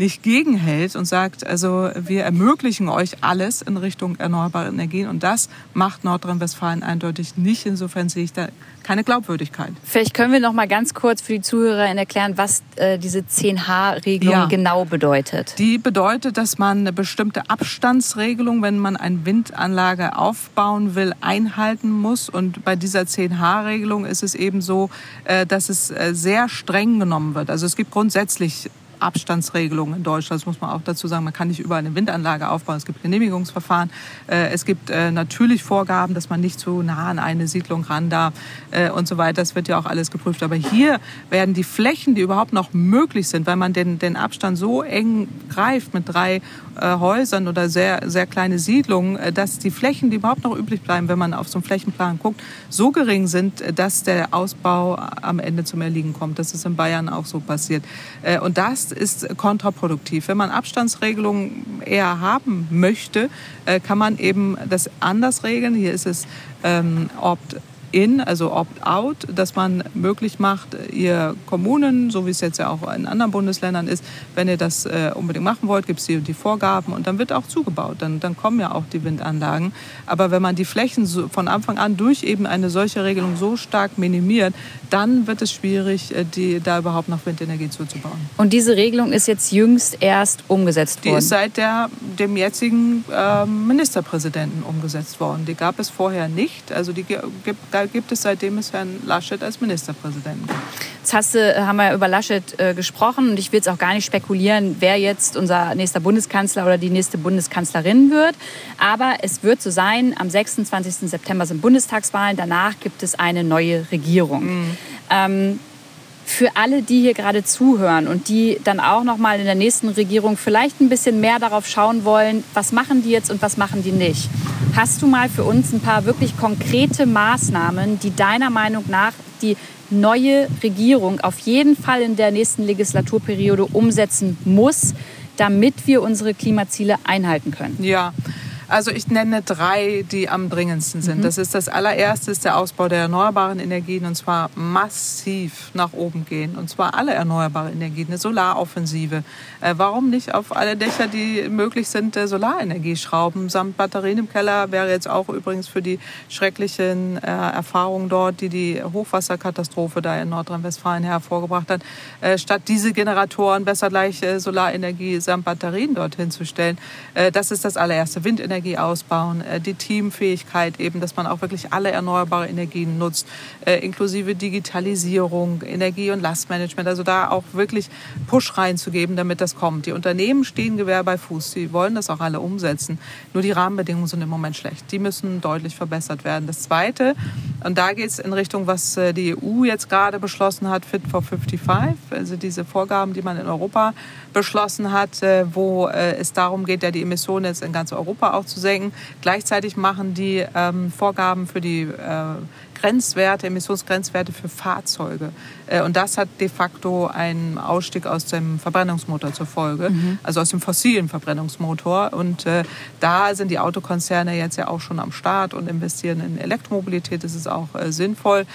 nicht gegenhält und sagt, also wir ermöglichen euch alles in Richtung erneuerbare Energien und das macht Nordrhein-Westfalen eindeutig nicht. Insofern sehe ich da keine Glaubwürdigkeit. Vielleicht können wir noch mal ganz kurz für die Zuhörer erklären, was äh, diese 10H-Regelung ja. genau bedeutet. Die bedeutet, dass man eine bestimmte Abstandsregelung, wenn man eine Windanlage aufbauen will, einhalten muss. Und bei dieser 10H-Regelung ist es eben so, äh, dass es äh, sehr streng genommen wird. Also es gibt grundsätzlich Abstandsregelungen in Deutschland. Das muss man auch dazu sagen. Man kann nicht über eine Windanlage aufbauen. Es gibt Genehmigungsverfahren. Äh, es gibt äh, natürlich Vorgaben, dass man nicht zu nah an eine Siedlung ran darf äh, und so weiter. Das wird ja auch alles geprüft. Aber hier werden die Flächen, die überhaupt noch möglich sind, weil man den, den Abstand so eng greift mit drei Häusern oder sehr, sehr kleine Siedlungen, dass die Flächen, die überhaupt noch übrig bleiben, wenn man auf so einen Flächenplan guckt, so gering sind, dass der Ausbau am Ende zum Erliegen kommt. Das ist in Bayern auch so passiert. Und das ist kontraproduktiv. Wenn man Abstandsregelungen eher haben möchte, äh, kann man eben das anders regeln. Hier ist es ähm, opt in, also Opt-out, dass man möglich macht, ihr Kommunen, so wie es jetzt ja auch in anderen Bundesländern ist, wenn ihr das äh, unbedingt machen wollt, gibt es die, die Vorgaben und dann wird auch zugebaut. Dann, dann kommen ja auch die Windanlagen. Aber wenn man die Flächen so von Anfang an durch eben eine solche Regelung so stark minimiert, dann wird es schwierig, äh, die, da überhaupt noch Windenergie zuzubauen. Und diese Regelung ist jetzt jüngst erst umgesetzt worden? Die ist seit der, dem jetzigen äh, Ministerpräsidenten umgesetzt worden. Die gab es vorher nicht. Also die gibt, gibt es seitdem es Herrn Laschet als Ministerpräsidenten gibt. Jetzt hast du, haben wir über Laschet äh, gesprochen und ich will jetzt auch gar nicht spekulieren, wer jetzt unser nächster Bundeskanzler oder die nächste Bundeskanzlerin wird. Aber es wird so sein, am 26. September sind Bundestagswahlen, danach gibt es eine neue Regierung. Mhm. Ähm, für alle, die hier gerade zuhören und die dann auch noch mal in der nächsten Regierung vielleicht ein bisschen mehr darauf schauen wollen, was machen die jetzt und was machen die nicht. Hast du mal für uns ein paar wirklich konkrete Maßnahmen, die deiner Meinung nach die neue Regierung auf jeden Fall in der nächsten Legislaturperiode umsetzen muss, damit wir unsere Klimaziele einhalten können? Ja, also ich nenne drei, die am dringendsten sind. Mhm. Das ist das allererste ist der Ausbau der erneuerbaren Energien und zwar massiv nach oben gehen. Und zwar alle erneuerbaren Energien, eine Solaroffensive. Äh, warum nicht auf alle Dächer, die möglich sind, äh, Solarenergie schrauben? Samt Batterien im Keller wäre jetzt auch übrigens für die schrecklichen äh, Erfahrungen dort, die die Hochwasserkatastrophe da in Nordrhein-Westfalen hervorgebracht hat, äh, statt diese Generatoren besser gleich äh, Solarenergie samt Batterien dorthin zu stellen. Äh, das ist das allererste. Windenergie Windenergie ausbauen, äh, die Teamfähigkeit eben, dass man auch wirklich alle erneuerbaren Energien nutzt, äh, inklusive Digitalisierung, Energie- und Lastmanagement. Also da auch wirklich Push reinzugeben, damit das kommt. Die Unternehmen stehen Gewehr bei Fuß. Sie wollen das auch alle umsetzen. Nur die Rahmenbedingungen sind im Moment schlecht. Die müssen deutlich verbessert werden. Das Zweite, und da geht es in Richtung, was äh, die EU jetzt gerade beschlossen hat, Fit for 55, also diese Vorgaben, die man in Europa beschlossen hat, wo es darum geht, ja die Emissionen jetzt in ganz Europa auch zu senken. Gleichzeitig machen die ähm, Vorgaben für die äh, Grenzwerte, Emissionsgrenzwerte für Fahrzeuge. Äh, und das hat de facto einen Ausstieg aus dem Verbrennungsmotor zur Folge, mhm. also aus dem fossilen Verbrennungsmotor. Und äh, da sind die Autokonzerne jetzt ja auch schon am Start und investieren in Elektromobilität. Das ist auch äh, sinnvoll.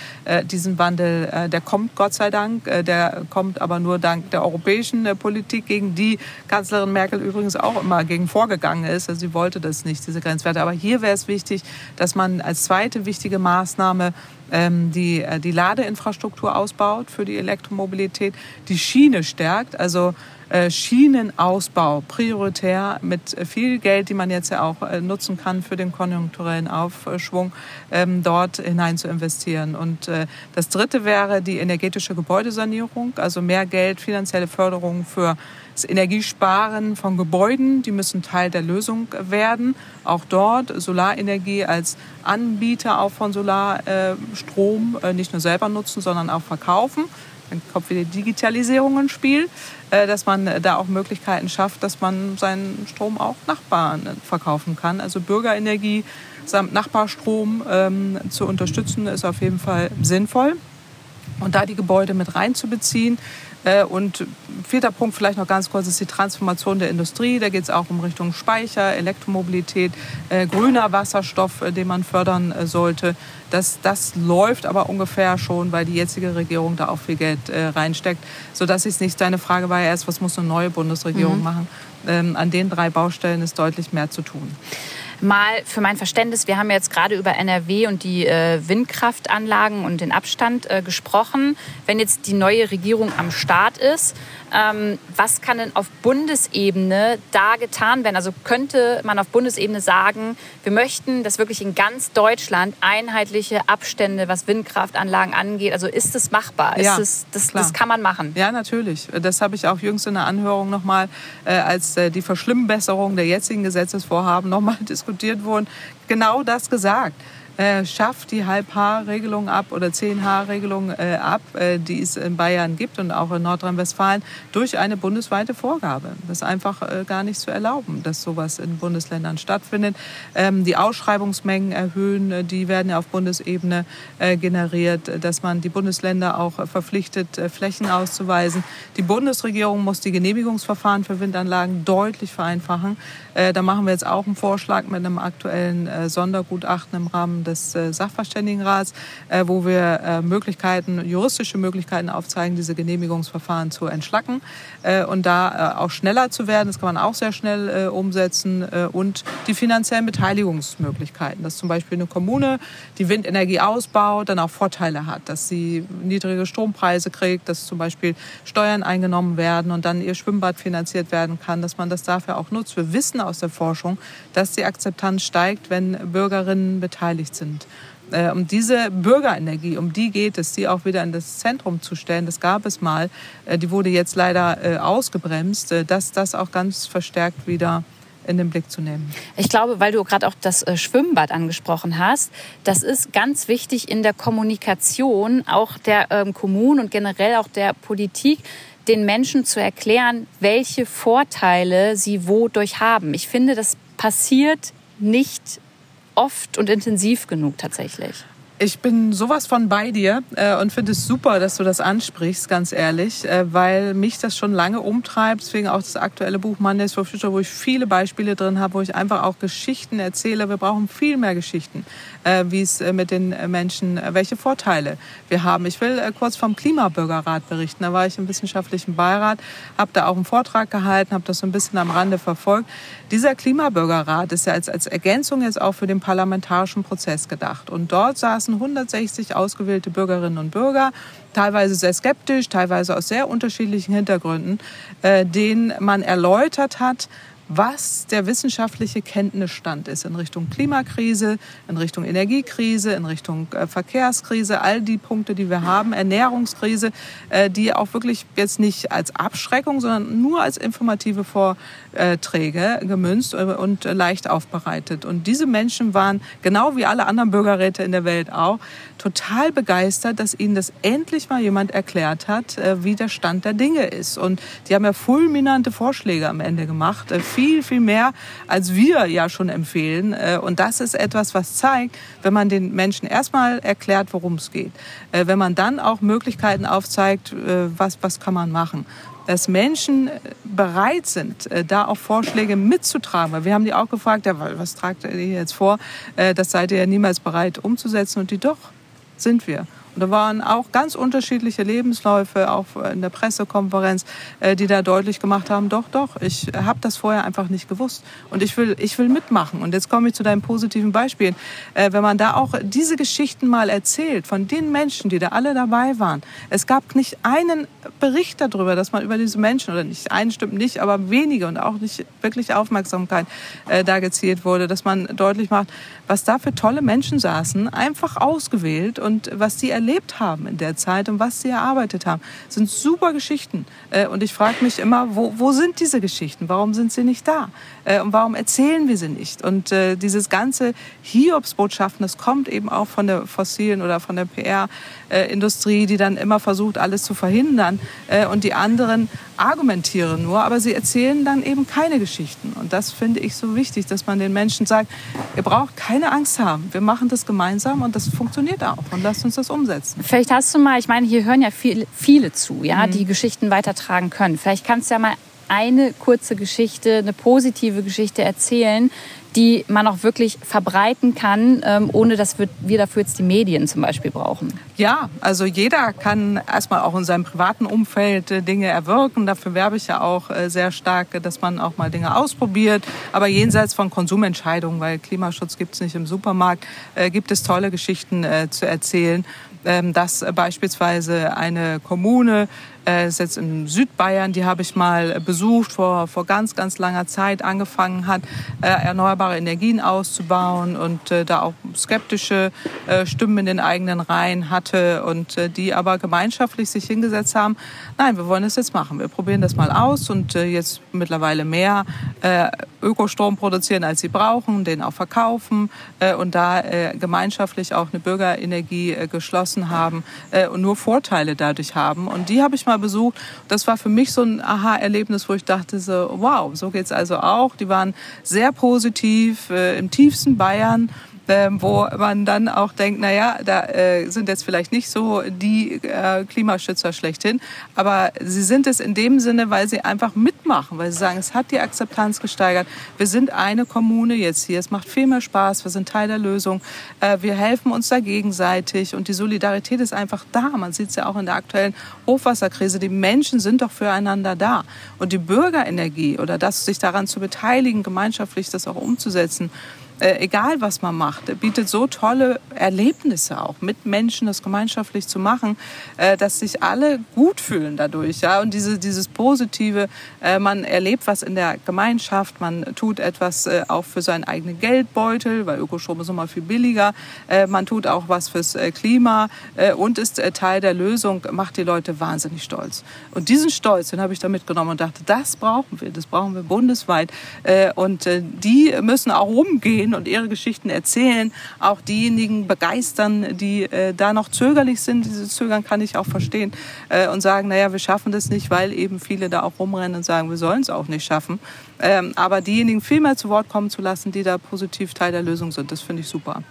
Diesen Wandel, der kommt Gott sei Dank, der kommt aber nur dank der europäischen Politik, gegen die Kanzlerin Merkel übrigens auch immer gegen vorgegangen ist. Also sie wollte das nicht, diese Grenzwerte. Aber hier wäre es wichtig, dass man als zweite wichtige Maßnahme die, äh, die Ladeinfrastruktur ausbaut für die Elektromobilität, die Schiene stärkt, also äh, Schienenausbau prioritär mit viel Geld, die man jetzt ja auch äh, nutzen kann für den konjunkturellen Aufschwung, ähm, dort hinein zu investieren. Und das Dritte wäre die energetische Gebäudesanierung, also mehr Geld, finanzielle Förderung für das Energiesparen von Gebäuden, die müssen Teil der Lösung werden. Auch dort Solarenergie als Anbieter auch von Solarstrom äh, nicht nur selber nutzen, sondern auch verkaufen. Dann kommt wieder Digitalisierung ins Spiel, äh, dass man da auch Möglichkeiten schafft, dass man seinen Strom auch Nachbarn verkaufen kann. Also Bürgerenergie samt Nachbarstrom ähm, zu unterstützen, ist auf jeden Fall sinnvoll. und da die Gebäude mit reinzubeziehen. Äh, und vierter Punkt vielleicht noch ganz kurz ist die Transformation der Industrie. Da geht es auch um Richtung Speicher, Elektromobilität, äh, grüner Wasserstoff, äh, den man fördern sollte. Das, das läuft aber ungefähr schon, weil die jetzige Regierung da auch viel Geld reinsteckt, sodass es nicht, deine Frage war ja erst, was muss eine neue Bundesregierung mhm. machen. Ähm, an den drei Baustellen ist deutlich mehr zu tun mal für mein Verständnis, wir haben jetzt gerade über NRW und die äh, Windkraftanlagen und den Abstand äh, gesprochen. Wenn jetzt die neue Regierung am Start ist, ähm, was kann denn auf Bundesebene da getan werden? Also könnte man auf Bundesebene sagen, wir möchten, dass wirklich in ganz Deutschland einheitliche Abstände, was Windkraftanlagen angeht, also ist das machbar? Ja, das, das, das, kann man machen? Ja, natürlich. Das habe ich auch jüngst in der Anhörung nochmal äh, als äh, die Verschlimmbesserung der jetzigen Gesetzesvorhaben nochmal diskutiert wurden, genau das gesagt äh, schafft die Halb-H-Regelung ab oder 10-H-Regelung äh, ab, äh, die es in Bayern gibt und auch in Nordrhein-Westfalen, durch eine bundesweite Vorgabe. Das ist einfach äh, gar nicht zu erlauben, dass sowas in Bundesländern stattfindet. Ähm, die Ausschreibungsmengen erhöhen, äh, die werden ja auf Bundesebene äh, generiert, dass man die Bundesländer auch verpflichtet, Flächen auszuweisen. Die Bundesregierung muss die Genehmigungsverfahren für Windanlagen deutlich vereinfachen. da machen wir jetzt auch einen Vorschlag mit einem aktuellen Sondergutachten im Rahmen des äh, Sachverständigenrats, äh, wo wir äh, Möglichkeiten, juristische Möglichkeiten aufzeigen, diese Genehmigungsverfahren zu entschlacken und da auch schneller zu werden. Das kann man auch sehr schnell umsetzen und die finanziellen Beteiligungsmöglichkeiten, dass zum Beispiel eine Kommune die Windenergie ausbaut, dann auch Vorteile hat, dass sie niedrige Strompreise kriegt, dass zum Beispiel Steuern eingenommen werden und dann ihr Schwimmbad finanziert werden kann, dass man das dafür auch nutzt. Wir wissen aus der Forschung, dass die Akzeptanz steigt, wenn Bürgerinnen beteiligt sind. Äh, um diese Bürgerenergie, um die geht es, die auch wieder in das Zentrum zu stellen. Das gab es mal. Äh, die wurde jetzt leider äh, ausgebremst, dass das auch ganz verstärkt wieder in den Blick zu nehmen. Ich glaube, weil du gerade auch das Schwimmbad angesprochen hast, das ist ganz wichtig in der Kommunikation auch der ähm, Kommunen und generell auch der Politik den Menschen zu erklären, welche Vorteile sie wodurch haben. Ich finde, das passiert nicht oft und intensiv genug tatsächlich. Ich bin sowas von bei dir äh, und finde es super, dass du das ansprichst, ganz ehrlich, äh, weil mich das schon lange umtreibt. Deswegen auch das aktuelle Buch Mondays for Future, wo ich viele Beispiele drin habe, wo ich einfach auch Geschichten erzähle. Wir brauchen viel mehr Geschichten, wie es äh, mit den Menschen, äh, welche Vorteile wir haben. Ich will äh, kurz vom Klimabürgerrat berichten. Da war ich im wissenschaftlichen Beirat, habe da auch einen Vortrag gehalten, habe das so ein bisschen am Rande verfolgt. Dieser Klimabürgerrat ist ja als, als Ergänzung jetzt auch für den parlamentarischen Prozess gedacht. Und dort saßen 160 ausgewählte Bürgerinnen und Bürger, teilweise sehr skeptisch, teilweise aus sehr unterschiedlichen Hintergründen, äh, denen man erläutert hat, was der wissenschaftliche Kenntnisstand ist in Richtung Klimakrise, in Richtung Energiekrise, in Richtung äh, Verkehrskrise, all die Punkte, die wir haben, Ernährungskrise, äh, die auch wirklich jetzt nicht als Abschreckung, sondern nur als informative Vorträge gemünzt und leicht aufbereitet. Und diese Menschen waren, genau wie alle anderen Bürgerräte in der Welt auch, total begeistert, dass ihnen das endlich mal jemand erklärt hat, äh, wie der Stand der Dinge ist. Und die haben ja fulminante Vorschläge am Ende gemacht viel, viel mehr, als wir ja schon empfehlen. Äh, und das ist etwas, was zeigt, wenn man den Menschen erstmal erklärt, worum es geht, äh, wenn man dann auch Möglichkeiten aufzeigt, äh, was, was kann man machen dass Menschen bereit sind, da auch Vorschläge mitzutragen. Wir haben die auch gefragt, ja, was tragt ihr jetzt vor? Das seid ihr ja niemals bereit umzusetzen. Und die doch, sind wir. Da waren auch ganz unterschiedliche Lebensläufe, auch in der Pressekonferenz, äh, die da deutlich gemacht haben, doch, doch, ich habe das vorher einfach nicht gewusst. Und ich will, ich will mitmachen. Und jetzt komme ich zu deinen positiven Beispielen. Äh, wenn man da auch diese Geschichten mal erzählt, von den Menschen, die da alle dabei waren. Es gab nicht einen Bericht darüber, dass man über diese Menschen, oder nicht einen stimmt nicht, aber wenige und auch nicht wirklich Aufmerksamkeit äh, da gezielt wurde, dass man deutlich macht, was da für tolle Menschen saßen, einfach ausgewählt und was die erlebt haben in der Zeit und was sie erarbeitet haben. Das sind super Geschichten. Äh, und ich frage mich immer, wo, wo sind diese Geschichten? Warum sind sie nicht da? Äh, und warum erzählen wir sie nicht? Und äh, dieses ganze Hiobsbotschaften, das kommt eben auch von der fossilen oder von der PR-Industrie, die dann immer versucht, alles zu verhindern. Und die anderen argumentieren nur, aber sie erzählen dann eben keine Geschichten. Und das finde ich so wichtig, dass man den Menschen sagt, ihr braucht keine Angst haben. Wir machen das gemeinsam und das funktioniert auch. Und lasst uns das umsetzen. Vielleicht hast du mal, ich meine, hier hören ja viel, viele zu, ja, mhm. die Geschichten weitertragen können. Vielleicht kannst du ja mal eine kurze Geschichte, eine positive Geschichte erzählen, die man auch wirklich verbreiten kann, ähm, ohne dass wir, dafür jetzt die Medien zum Beispiel brauchen? Ja, also jeder kann erstmal auch in seinem privaten Umfeld äh, Dinge erwirken. Dafür werbe ich ja auch äh, sehr stark, dass man auch mal Dinge ausprobiert. Aber jenseits von Konsumentscheidungen, weil Klimaschutz gibt es nicht im Supermarkt, äh, gibt es tolle Geschichten zu erzählen ähm, dass beispielsweise eine Kommune äh, ist jetzt in Südbayern, die habe ich mal besucht vor, vor ganz, ganz langer Zeit, angefangen hat, äh, erneuerbare Energien auszubauen und äh, da auch skeptische äh, Stimmen in den eigenen Reihen hatte und äh, die aber gemeinschaftlich sich hingesetzt haben, nein, wir wollen das jetzt machen, wir probieren das mal aus und äh, jetzt mittlerweile mehr Ökostrom produzieren, als sie brauchen, den auch verkaufen und da gemeinschaftlich auch eine Bürgerenergie geschlossen haben und nur Vorteile dadurch haben. Und die habe ich mal mal besucht. Das war für mich so ein Aha-Erlebnis, wo ich dachte so, wow, so geht es also auch. Die waren sehr positiv äh, im tiefsten Bayern ähm, wo man dann auch denkt, naja, da äh, sind jetzt vielleicht nicht so die äh, Klimaschützer schlechthin, aber sie sind es in dem Sinne, weil sie einfach mitmachen, weil sie sagen, es hat die Akzeptanz gesteigert. Wir sind eine Kommune jetzt hier, es macht viel mehr Spaß, wir sind Teil der Lösung, äh, wir helfen uns da gegenseitig und die Solidarität ist einfach da. Man sieht es ja auch in der aktuellen Hochwasserkrise, die Menschen sind doch füreinander da. Und die Bürgerenergie oder das, sich daran zu beteiligen, gemeinschaftlich das auch umzusetzen, äh, egal was man macht, bietet so tolle Erlebnisse auch mit Menschen, das gemeinschaftlich zu machen, äh, dass sich alle gut fühlen dadurch. Ja? Und diese, dieses Positive, äh, man erlebt was in der Gemeinschaft, man tut etwas äh, auch für seinen eigenen Geldbeutel, weil Ökostrom ist immer viel billiger, äh, man tut auch was fürs äh, Klima und ist Teil der Lösung, macht die Leute wahnsinnig stolz. Und diesen Stolz, den habe ich da mitgenommen und dachte, das brauchen wir, das brauchen wir bundesweit. Und die müssen auch umgehen stehen und ihre Geschichten erzählen, auch diejenigen begeistern, die äh, da noch zögerlich sind. Diese Zögern kann ich auch verstehen äh, und sagen, naja, wir schaffen das nicht, weil eben viele da auch rumrennen und sagen, wir sollen es auch nicht schaffen. Ähm, aber diejenigen viel mehr zu Wort kommen zu lassen, die da positiv Teil der Lösung sind, das finde ich super.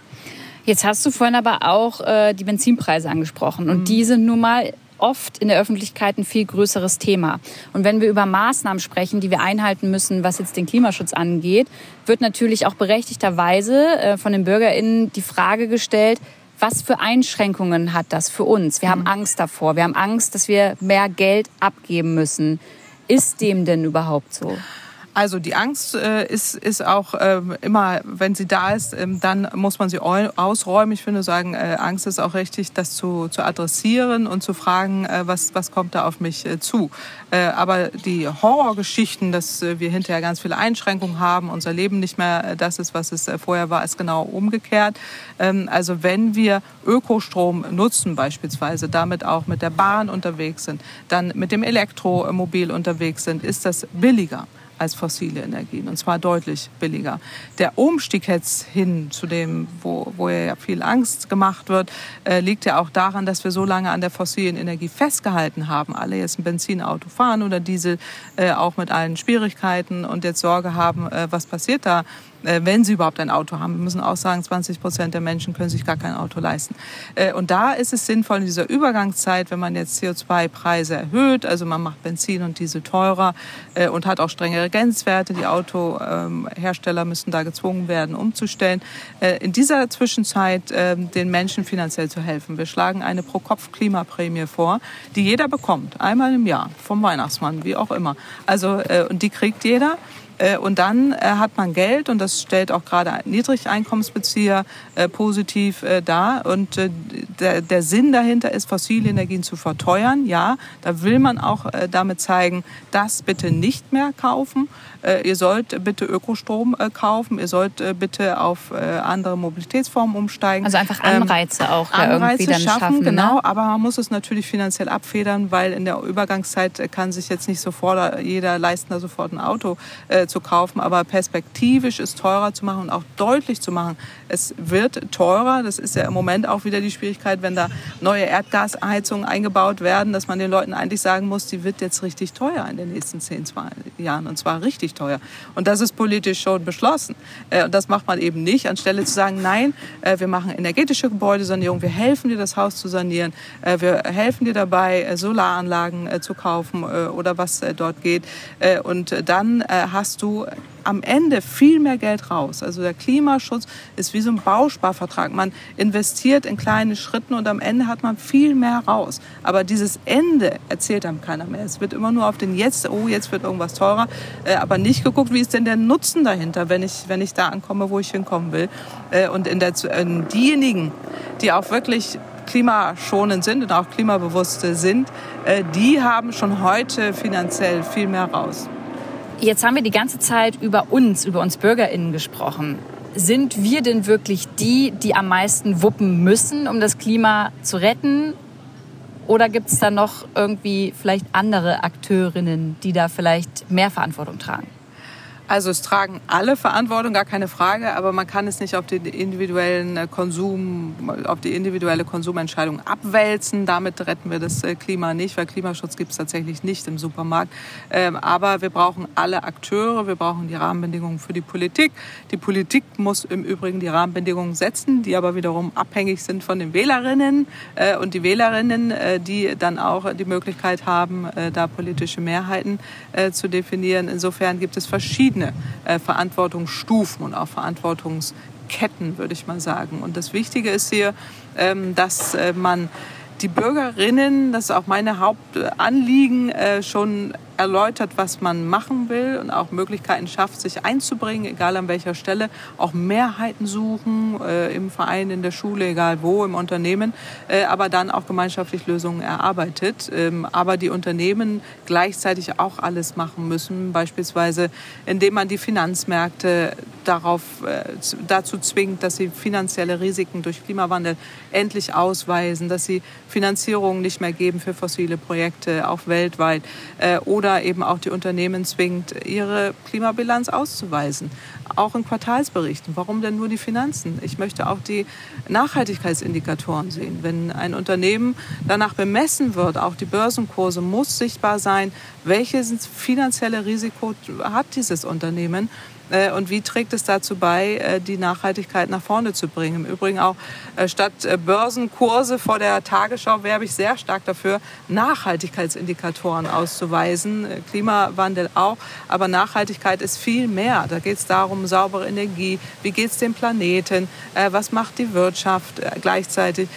Jetzt hast du vorhin aber auch äh, die Benzinpreise angesprochen und mhm. die sind nun mal oft in der Öffentlichkeit ein viel größeres Thema. Und wenn wir über Maßnahmen sprechen, die wir einhalten müssen, was jetzt den Klimaschutz angeht, wird natürlich auch berechtigterweise äh, von den BürgerInnen die Frage gestellt, was für Einschränkungen hat das für uns? Wir haben mhm. Angst davor. Wir haben Angst, dass wir mehr Geld abgeben müssen. Ist dem denn überhaupt so? Also die Angst äh, ist, ist auch äh, immer, wenn sie da ist, äh, dann muss man sie ausräumen. Ich finde sagen, äh, Angst ist auch richtig, das zu, zu adressieren und zu fragen, äh, was, was kommt da auf mich äh, zu. aber die Horrorgeschichten, dass wir hinterher ganz viele Einschränkungen haben, unser Leben nicht mehr das ist, was es vorher war, ist genau umgekehrt. Ähm, also wenn wir Ökostrom nutzen beispielsweise, damit auch mit der Bahn unterwegs sind, dann mit dem Elektromobil unterwegs sind, ist das billiger als fossile Energien und zwar deutlich billiger. Der Umstieg jetzt hin zu dem, wo, wo ja viel Angst gemacht wird, äh, liegt ja auch daran, dass wir so lange an der fossilen Energie festgehalten haben. Alle jetzt ein Benzinauto fahren oder Diesel, äh, auch mit allen Schwierigkeiten und jetzt Sorge haben, äh, was passiert da wenn sie überhaupt ein Auto haben. Wir müssen auch sagen, 20 Prozent der Menschen können sich gar kein Auto leisten. Äh, und da ist es sinnvoll in dieser Übergangszeit, wenn man jetzt CO2-Preise erhöht, also man macht Benzin und Diesel teurer äh, und hat auch strengere Grenzwerte, die Autohersteller müssen da gezwungen werden, umzustellen, in dieser Zwischenzeit ähm, den Menschen finanziell zu helfen. Wir schlagen eine Pro-Kopf-Klimaprämie vor, die jeder bekommt, einmal im Jahr, vom Weihnachtsmann, wie auch immer. Also, und die kriegt jeder. Äh, und dann äh, hat man Geld und das stellt auch gerade Niedrigeinkommensbezieher äh, positiv dar. Und der, der Sinn dahinter ist, fossile Energien zu verteuern. Ja, da will man auch damit zeigen, das bitte nicht mehr kaufen. Ihr sollt bitte Ökostrom kaufen. Ihr sollt bitte auf andere Mobilitätsformen umsteigen. Also einfach ähm, Anreize ähm, auch Anreize irgendwie dann schaffen. schaffen ne? genau, aber man muss es natürlich finanziell abfedern, weil in der Übergangszeit kann sich jetzt nicht sofort jeder leisten, da sofort ein Auto äh, zu kaufen, aber perspektivisch es teurer zu machen und auch deutlich zu machen, es wird teurer. Das ist ja im Moment auch wieder die Schwierigkeit, wenn da neue Erdgasheizungen eingebaut werden, dass man den Leuten eigentlich sagen muss, die wird jetzt richtig teuer in den nächsten 10, 20 Jahren und zwar richtig teuer. Und das ist politisch schon beschlossen. Äh, und das macht man eben nicht, anstelle zu sagen, nein, äh, wir machen energetische Gebäudesanierung, wir helfen dir, das Haus zu sanieren, äh, wir helfen dir dabei, Solaranlagen zu kaufen oder was dort geht. Und dann hast du am Ende viel mehr Geld raus. Also der Klimaschutz ist wie so ein Bausparvertrag. Man investiert in kleine Schritten und am Ende hat man viel mehr raus. Aber dieses Ende erzählt einem keiner mehr. Es wird immer nur auf den Jetzt, oh, jetzt wird irgendwas teurer, äh, aber nicht geguckt, wie ist denn der Nutzen dahinter, wenn ich, wenn ich da ankomme, wo ich hinkommen will. Äh, und in der, in diejenigen, die auch wirklich klimaschonend sind und auch klimabewusst sind, äh, die haben schon heute finanziell viel mehr raus. Jetzt haben wir die ganze Zeit über uns, über uns Bürgerinnen gesprochen. Sind wir denn wirklich die, die am meisten wuppen müssen, um das Klima zu retten? Oder gibt es da noch irgendwie vielleicht andere Akteurinnen, die da vielleicht mehr Verantwortung tragen? Also es tragen alle Verantwortung, gar keine Frage, aber man kann es nicht auf den individuellen äh, Konsum, auf die individuelle Konsumentscheidung abwälzen. Damit retten wir das äh, Klima nicht, weil Klimaschutz gibt es tatsächlich nicht im Supermarkt. Ähm, aber wir brauchen alle Akteure, wir brauchen die Rahmenbedingungen für die Politik. Die Politik muss im Übrigen die Rahmenbedingungen setzen, die aber wiederum abhängig sind von den Wählerinnen äh, und die Wählerinnen, die dann auch die Möglichkeit haben, da politische Mehrheiten zu definieren. Insofern gibt es verschiedene verschiedene äh, Verantwortungsstufen und auch Verantwortungsketten, würde ich mal sagen. Und das Wichtige ist hier, ähm, dass äh, man die Bürgerinnen, das ist auch meine Hauptanliegen, äh, schon erläutert, was man machen will und auch Möglichkeiten schafft, sich einzubringen, egal an welcher Stelle, auch Mehrheiten suchen äh, im Verein, in der Schule, egal wo, im Unternehmen, äh, aber dann auch gemeinschaftlich Lösungen erarbeitet. Ähm, aber die Unternehmen gleichzeitig auch alles machen müssen, beispielsweise indem man die Finanzmärkte darauf, äh, dazu zwingt, dass sie finanzielle Risiken durch Klimawandel endlich ausweisen, dass sie Finanzierungen nicht mehr geben für fossile Projekte, auch weltweit, äh, oder eben auch die Unternehmen zwingt, ihre Klimabilanz auszuweisen, auch in Quartalsberichten. Warum denn nur die Finanzen? Ich möchte auch die Nachhaltigkeitsindikatoren sehen. Wenn ein Unternehmen danach bemessen wird, auch die Börsenkurse, muss sichtbar sein, welches finanzielle Risiko hat dieses Unternehmen und wie trägt es dazu bei, äh, die Nachhaltigkeit nach vorne zu bringen. Im Übrigen auch äh, statt Börsenkurse vor der Tagesschau werbe ich sehr stark dafür, Nachhaltigkeitsindikatoren auszuweisen. Klimawandel auch, aber Nachhaltigkeit ist viel mehr. Da geht es darum, saubere Energie, wie geht es dem Planeten, was macht die Wirtschaft gleichzeitig,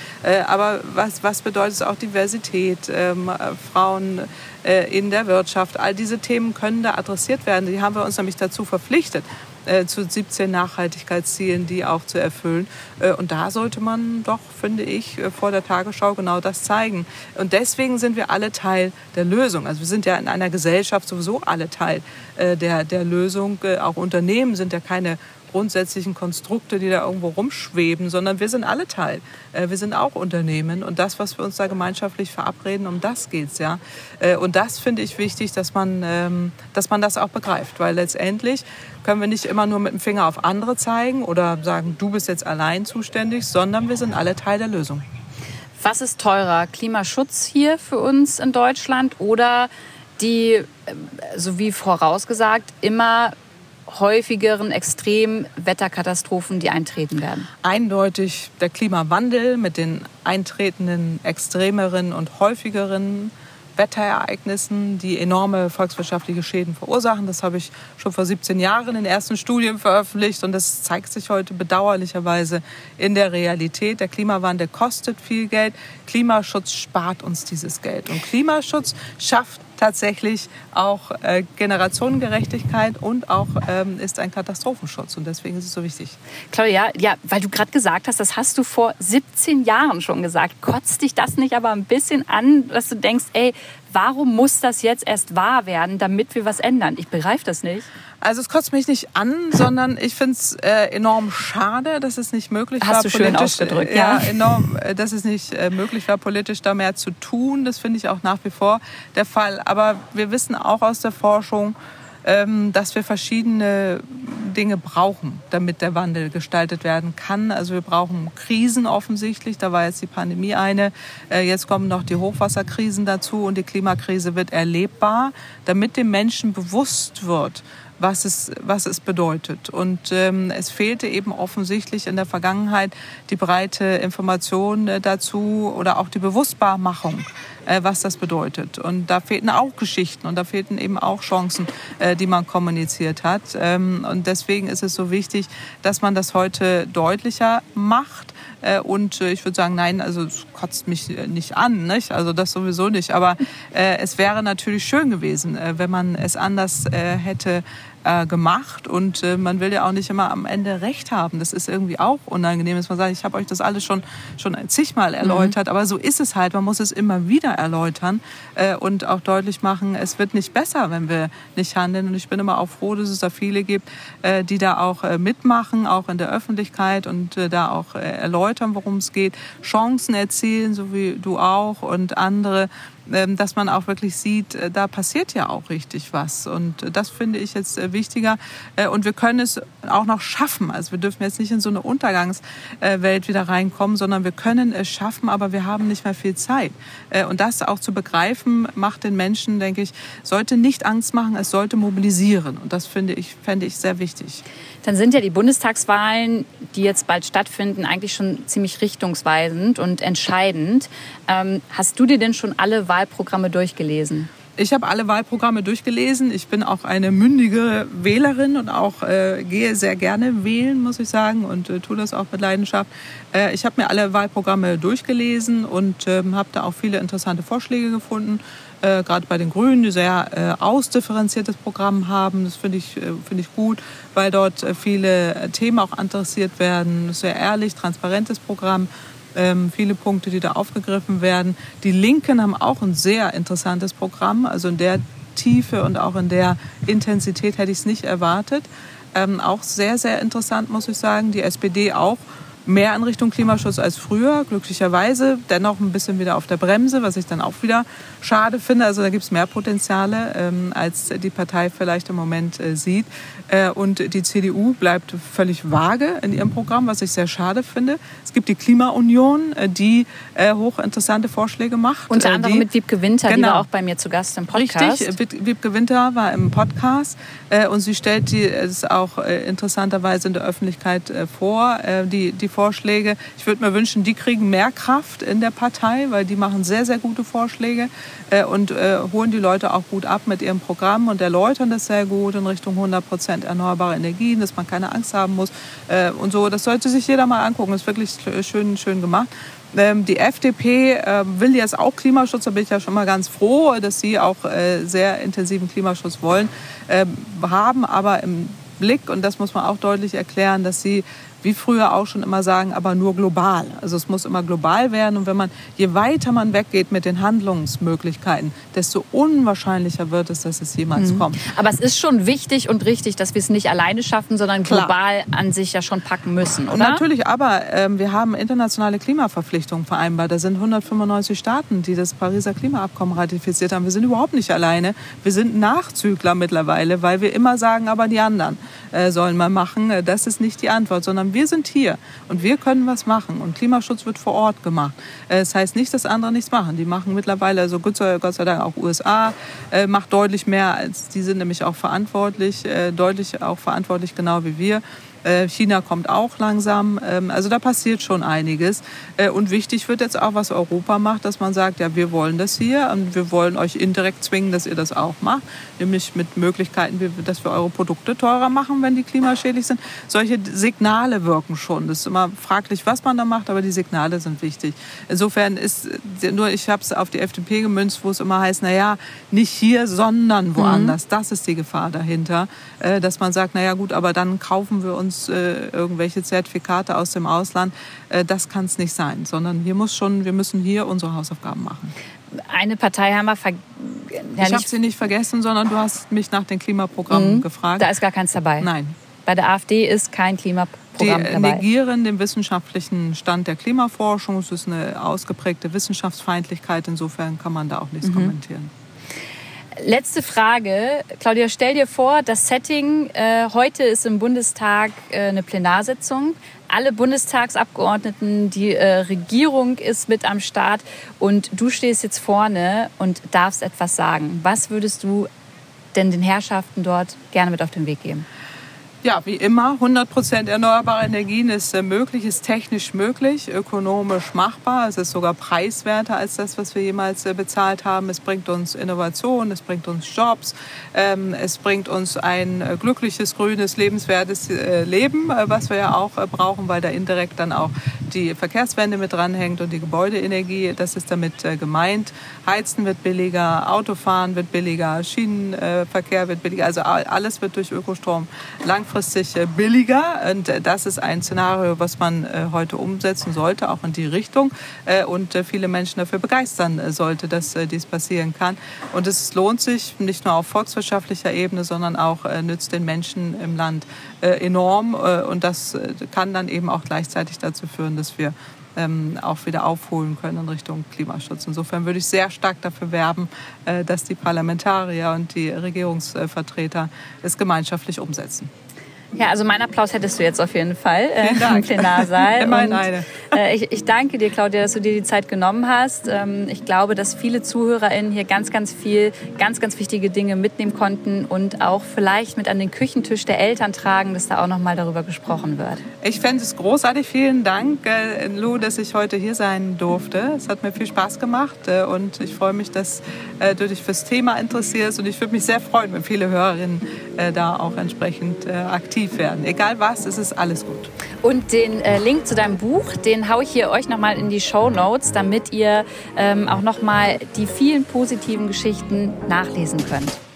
aber was, was bedeutet auch Diversität, ähm, Frauen, äh, in der Wirtschaft. All diese Themen können da adressiert werden. Die haben wir uns nämlich dazu verpflichtet, äh, zu 17 Nachhaltigkeitszielen, die auch zu erfüllen. Äh, und da sollte man doch, finde ich, vor der Tagesschau genau das zeigen. Und deswegen sind wir alle Teil der Lösung. Also wir sind ja in einer Gesellschaft sowieso alle Teil der, der Lösung. Auch Unternehmen sind ja keine grundsätzlichen Konstrukte, die da irgendwo rumschweben, sondern wir sind alle Teil. Äh, wir sind auch Unternehmen und das, was wir uns da gemeinschaftlich verabreden, um das geht's ja. Äh, und das finde ich wichtig, dass man, ähm, dass man das auch begreift, weil letztendlich können wir nicht immer nur mit dem Finger auf andere zeigen oder sagen, du bist jetzt allein zuständig, sondern wir sind alle Teil der Lösung. Was ist teurer? Klimaschutz hier für uns in Deutschland oder die, äh, so wie vorausgesagt, immer häufigeren Extremwetterkatastrophen, die eintreten werden? Eindeutig der Klimawandel mit den eintretenden extremeren und häufigeren Wetterereignissen, die enorme volkswirtschaftliche Schäden verursachen. Das habe ich schon vor 17 Jahren in ersten Studien veröffentlicht und das zeigt sich heute bedauerlicherweise in der Realität. Der Klimawandel kostet viel Geld. Klimaschutz spart uns dieses Geld. Und Klimaschutz schafft tatsächlich auch äh, Generationengerechtigkeit und auch ähm, ist ein Katastrophenschutz. Und deswegen ist es so wichtig. Claudia, ja, weil du gerade gesagt hast, das hast du vor 17 Jahren schon gesagt. Kotzt dich das nicht aber ein bisschen an, dass du denkst, ey, warum muss das jetzt erst wahr werden, damit wir was ändern? Ich begreife das nicht. Also es kotzt mich nicht an, sondern ich finde es äh, enorm schade, dass es nicht möglich Hast war, du schön ausgedrückt, ja, ja. enorm, äh, dass es nicht äh, möglich war, politisch da mehr zu tun. Das finde ich auch nach wie vor der Fall. Aber wir wissen auch aus der Forschung, dass wir verschiedene Dinge brauchen, damit der Wandel gestaltet werden kann. Also wir brauchen Krisen offensichtlich. Da war jetzt die Pandemie eine. Äh, jetzt kommen noch die Hochwasserkrisen dazu und die Klimakrise wird erlebbar, damit dem Menschen bewusst wird, was es, was es bedeutet. Und ähm, es fehlte eben offensichtlich in der Vergangenheit die breite Information äh, dazu oder auch die Bewusstbarmachung, äh, was das bedeutet. Und da fehlten auch Geschichten und da fehlten eben auch Chancen, äh, die man kommuniziert hat. Ähm, und deswegen ist es so wichtig, dass man das heute deutlicher macht. Äh, und äh, ich würde sagen, nein, also es kotzt mich äh, nicht an, nicht? also das sowieso nicht. Aber äh, es wäre natürlich schön gewesen, äh, wenn man es anders hätte äh, gemacht und äh, man will ja auch nicht immer am Ende recht haben. Das ist irgendwie auch unangenehm, dass man sagt, ich habe euch das alles schon schon zigmal erläutert, mhm. aber so ist es halt. Man muss es immer wieder erläutern äh, und auch deutlich machen, es wird nicht besser, wenn wir nicht handeln. Und ich bin immer auch froh, dass es da viele gibt, äh, die da auch äh, mitmachen, auch in der Öffentlichkeit und äh, da auch erläutern, worum es geht, Chancen erzielen, so wie du auch und andere dass man auch wirklich sieht, äh, da passiert ja auch richtig was. Und äh, das finde ich jetzt äh, wichtiger. Und wir können es auch noch schaffen. Also wir dürfen jetzt nicht in so eine Untergangswelt wieder reinkommen, sondern wir können es schaffen, aber wir haben nicht mehr viel Zeit. Und das auch zu begreifen, macht den Menschen, denke ich, sollte nicht Angst machen, es sollte mobilisieren. Und das finde ich, fände ich sehr wichtig. Dann sind ja die Bundestagswahlen, die jetzt bald stattfinden, eigentlich schon ziemlich richtungsweisend und entscheidend. Ähm, hast du dir denn schon alle Wahlprogramme durchgelesen? Ich habe alle Wahlprogramme durchgelesen. Ich bin auch eine mündige Wählerin und auch äh, gehe sehr gerne wählen, muss ich sagen, und äh, tue das auch mit Leidenschaft. Äh, ich habe mir alle Wahlprogramme durchgelesen und ähm, habe da auch viele interessante Vorschläge gefunden. Äh, Gerade bei den Grünen, die sehr äh, ausdifferenziertes Programm haben. Das finde ich, äh, find ich gut, weil dort äh, viele Themen auch adressiert werden. Sehr ehrlich, transparentes Programm ähm, viele Punkte, die da aufgegriffen werden. Die Linken haben auch ein sehr interessantes Programm, also in der Tiefe und auch in der Intensität hätte ich es nicht erwartet. Ähm, auch sehr, sehr interessant, muss ich sagen. Die SPD auch mehr in Richtung Klimaschutz als früher, glücklicherweise. Dennoch ein bisschen wieder auf der Bremse, was ich dann auch wieder schade finde. Also da gibt es mehr Potenziale, ähm, als die Partei vielleicht im Moment äh, sieht. Äh, und die CDU bleibt völlig vage in ihrem Programm, was ich sehr schade finde. Es gibt die Klimaunion, äh, die äh, hochinteressante Vorschläge macht. Unter äh, anderem die, mit Wiebke Winter, genau. die war auch bei mir zu Gast im Podcast. Richtig, Wiebke Winter war im Podcast äh, und sie stellt die, es auch interessanterweise in der Öffentlichkeit vor, die, die Vorschläge. Ich würde mir wünschen, die kriegen mehr Kraft in der Partei, weil die machen sehr, sehr gute Vorschläge äh, und äh, holen die Leute auch gut ab mit ihrem Programm und erläutern das sehr gut in Richtung 100 Prozent erneuerbare Energien, dass man keine Angst haben muss äh, und so. Das sollte sich jeder mal angucken. Das ist wirklich schön, schön gemacht. Ähm, die FDP äh, will jetzt auch Klimaschutz, da bin ich ja schon mal ganz froh, dass sie auch äh, sehr intensiven Klimaschutz wollen, ähm, haben aber im Blick, und das muss man auch deutlich erklären, dass sie wie früher auch schon immer sagen, aber nur global. Also es muss immer global werden. Und wenn man, je weiter man weggeht mit den Handlungsmöglichkeiten, desto unwahrscheinlicher wird es, dass es jemals mhm. kommt. Aber es ist schon wichtig und richtig, dass wir es nicht alleine schaffen, sondern Klar. global an sich ja schon packen müssen, oder? Natürlich, aber ähm, wir haben internationale Klimaverpflichtungen vereinbart. Da sind 195 Staaten, die das Pariser Klimaabkommen ratifiziert haben. Wir sind überhaupt nicht alleine. Wir sind Nachzügler mittlerweile, weil wir immer sagen, aber die anderen äh, sollen mal machen. Das ist nicht die Antwort, sondern sondern wir sind hier und wir können was machen. Und Klimaschutz wird vor Ort gemacht. Äh, das heißt nicht, dass andere nichts machen. Die machen mittlerweile, also Gott sei, Gott sei Dank auch USA, äh, macht deutlich mehr als die sind nämlich auch verantwortlich, äh, deutlich auch verantwortlich genau wie wir. Äh, China kommt auch langsam. Ähm, also da passiert schon einiges. Äh, und wichtig wird jetzt auch, was Europa macht, dass man sagt, ja, wir wollen das hier und wir wollen euch indirekt zwingen, dass ihr das auch macht. Nämlich mit Möglichkeiten, dass wir eure Produkte teurer machen, wenn die klimaschädlich sind. Solche Signale wirken schon. Das ist immer fraglich, was man da macht, aber die Signale sind wichtig. Insofern ist nur, ich habe es auf die FDP gemünzt, wo es immer heißt, naja, nicht hier, sondern woanders. Mhm. Das ist die Gefahr dahinter, äh, dass man sagt, naja gut, aber dann kaufen wir uns uns äh, irgendwelche Zertifikate aus dem Ausland. Äh, das kann es nicht sein, sondern hier muss schon, wir müssen hier unsere Hausaufgaben machen. Eine Partei haben wir vergessen. Ja, ich habe sie nicht vergessen, sondern du hast mich nach den Klimaprogrammen mhm. gefragt. Da ist gar keins dabei. Nein. Bei der AfD ist kein Klimaprogramm die dabei. Die negieren den wissenschaftlichen Stand der Klimaforschung. Es ist eine ausgeprägte Wissenschaftsfeindlichkeit. Insofern kann man da auch nichts mhm. kommentieren. Letzte Frage. Claudia, stell dir vor, das Setting, äh, heute ist im Bundestag äh, eine Plenarsitzung. Alle Bundestagsabgeordneten, die äh, Regierung ist mit am Start und du stehst jetzt vorne und darfst etwas sagen. Was würdest du denn den Herrschaften dort gerne mit auf den Weg geben? Ja, wie immer, 100 Prozent erneuerbare Energien ist äh, möglich, ist technisch möglich, ökonomisch machbar. Es ist sogar preiswerter als das, was wir jemals äh, bezahlt haben. Es bringt uns Innovation, es bringt uns Jobs, ähm, es bringt uns ein äh, glückliches, grünes, lebenswertes Leben, was wir ja auch brauchen, weil da indirekt dann auch die Verkehrswende mit dranhängt und die Gebäudeenergie. Das ist damit gemeint. Heizen wird billiger, Autofahren wird billiger, Schienenverkehr wird billiger. Also alles wird durch Ökostrom langfristig langfristig äh, billiger. Und äh, das ist ein Szenario, was man äh, heute umsetzen sollte, auch in die Richtung. Und viele Menschen dafür begeistern sollte, dass dies passieren kann. Und es lohnt sich nicht nur auf volkswirtschaftlicher Ebene, sondern auch nützt den Menschen im Land enorm. Und das kann dann eben auch gleichzeitig dazu führen, dass wir ähm, auch wieder aufholen können in Richtung Klimaschutz. Insofern würde ich sehr stark dafür werben, dass die Parlamentarier und die Regierungsvertreter es gemeinschaftlich umsetzen. Ja, also meinen Applaus hättest du jetzt auf jeden Fall äh, im Plenarsaal. Immerhin eine. Äh, ich, ich, danke dir, Claudia, dass du dir die Zeit genommen hast. Ähm, ich glaube, dass viele ZuhörerInnen hier ganz, ganz viel, ganz, ganz wichtige Dinge mitnehmen konnten und auch vielleicht mit an den Küchentisch der Eltern tragen, dass da auch noch mal darüber gesprochen wird. Ich fände es großartig. Vielen Dank, äh, Lou, dass ich heute hier sein durfte. Es hat mir viel Spaß gemacht äh, und ich freue mich, dass äh, du dich fürs Thema interessierst und ich würde mich sehr freuen, wenn viele Hörerinnen äh, da auch entsprechend äh, aktiv aktiv werden. Egal was, es ist alles gut. Und den äh, Link zu deinem Buch, den haue ich hier euch nochmal in die Show Notes, damit ihr ähm, auch nochmal die vielen positiven Geschichten nachlesen könnt.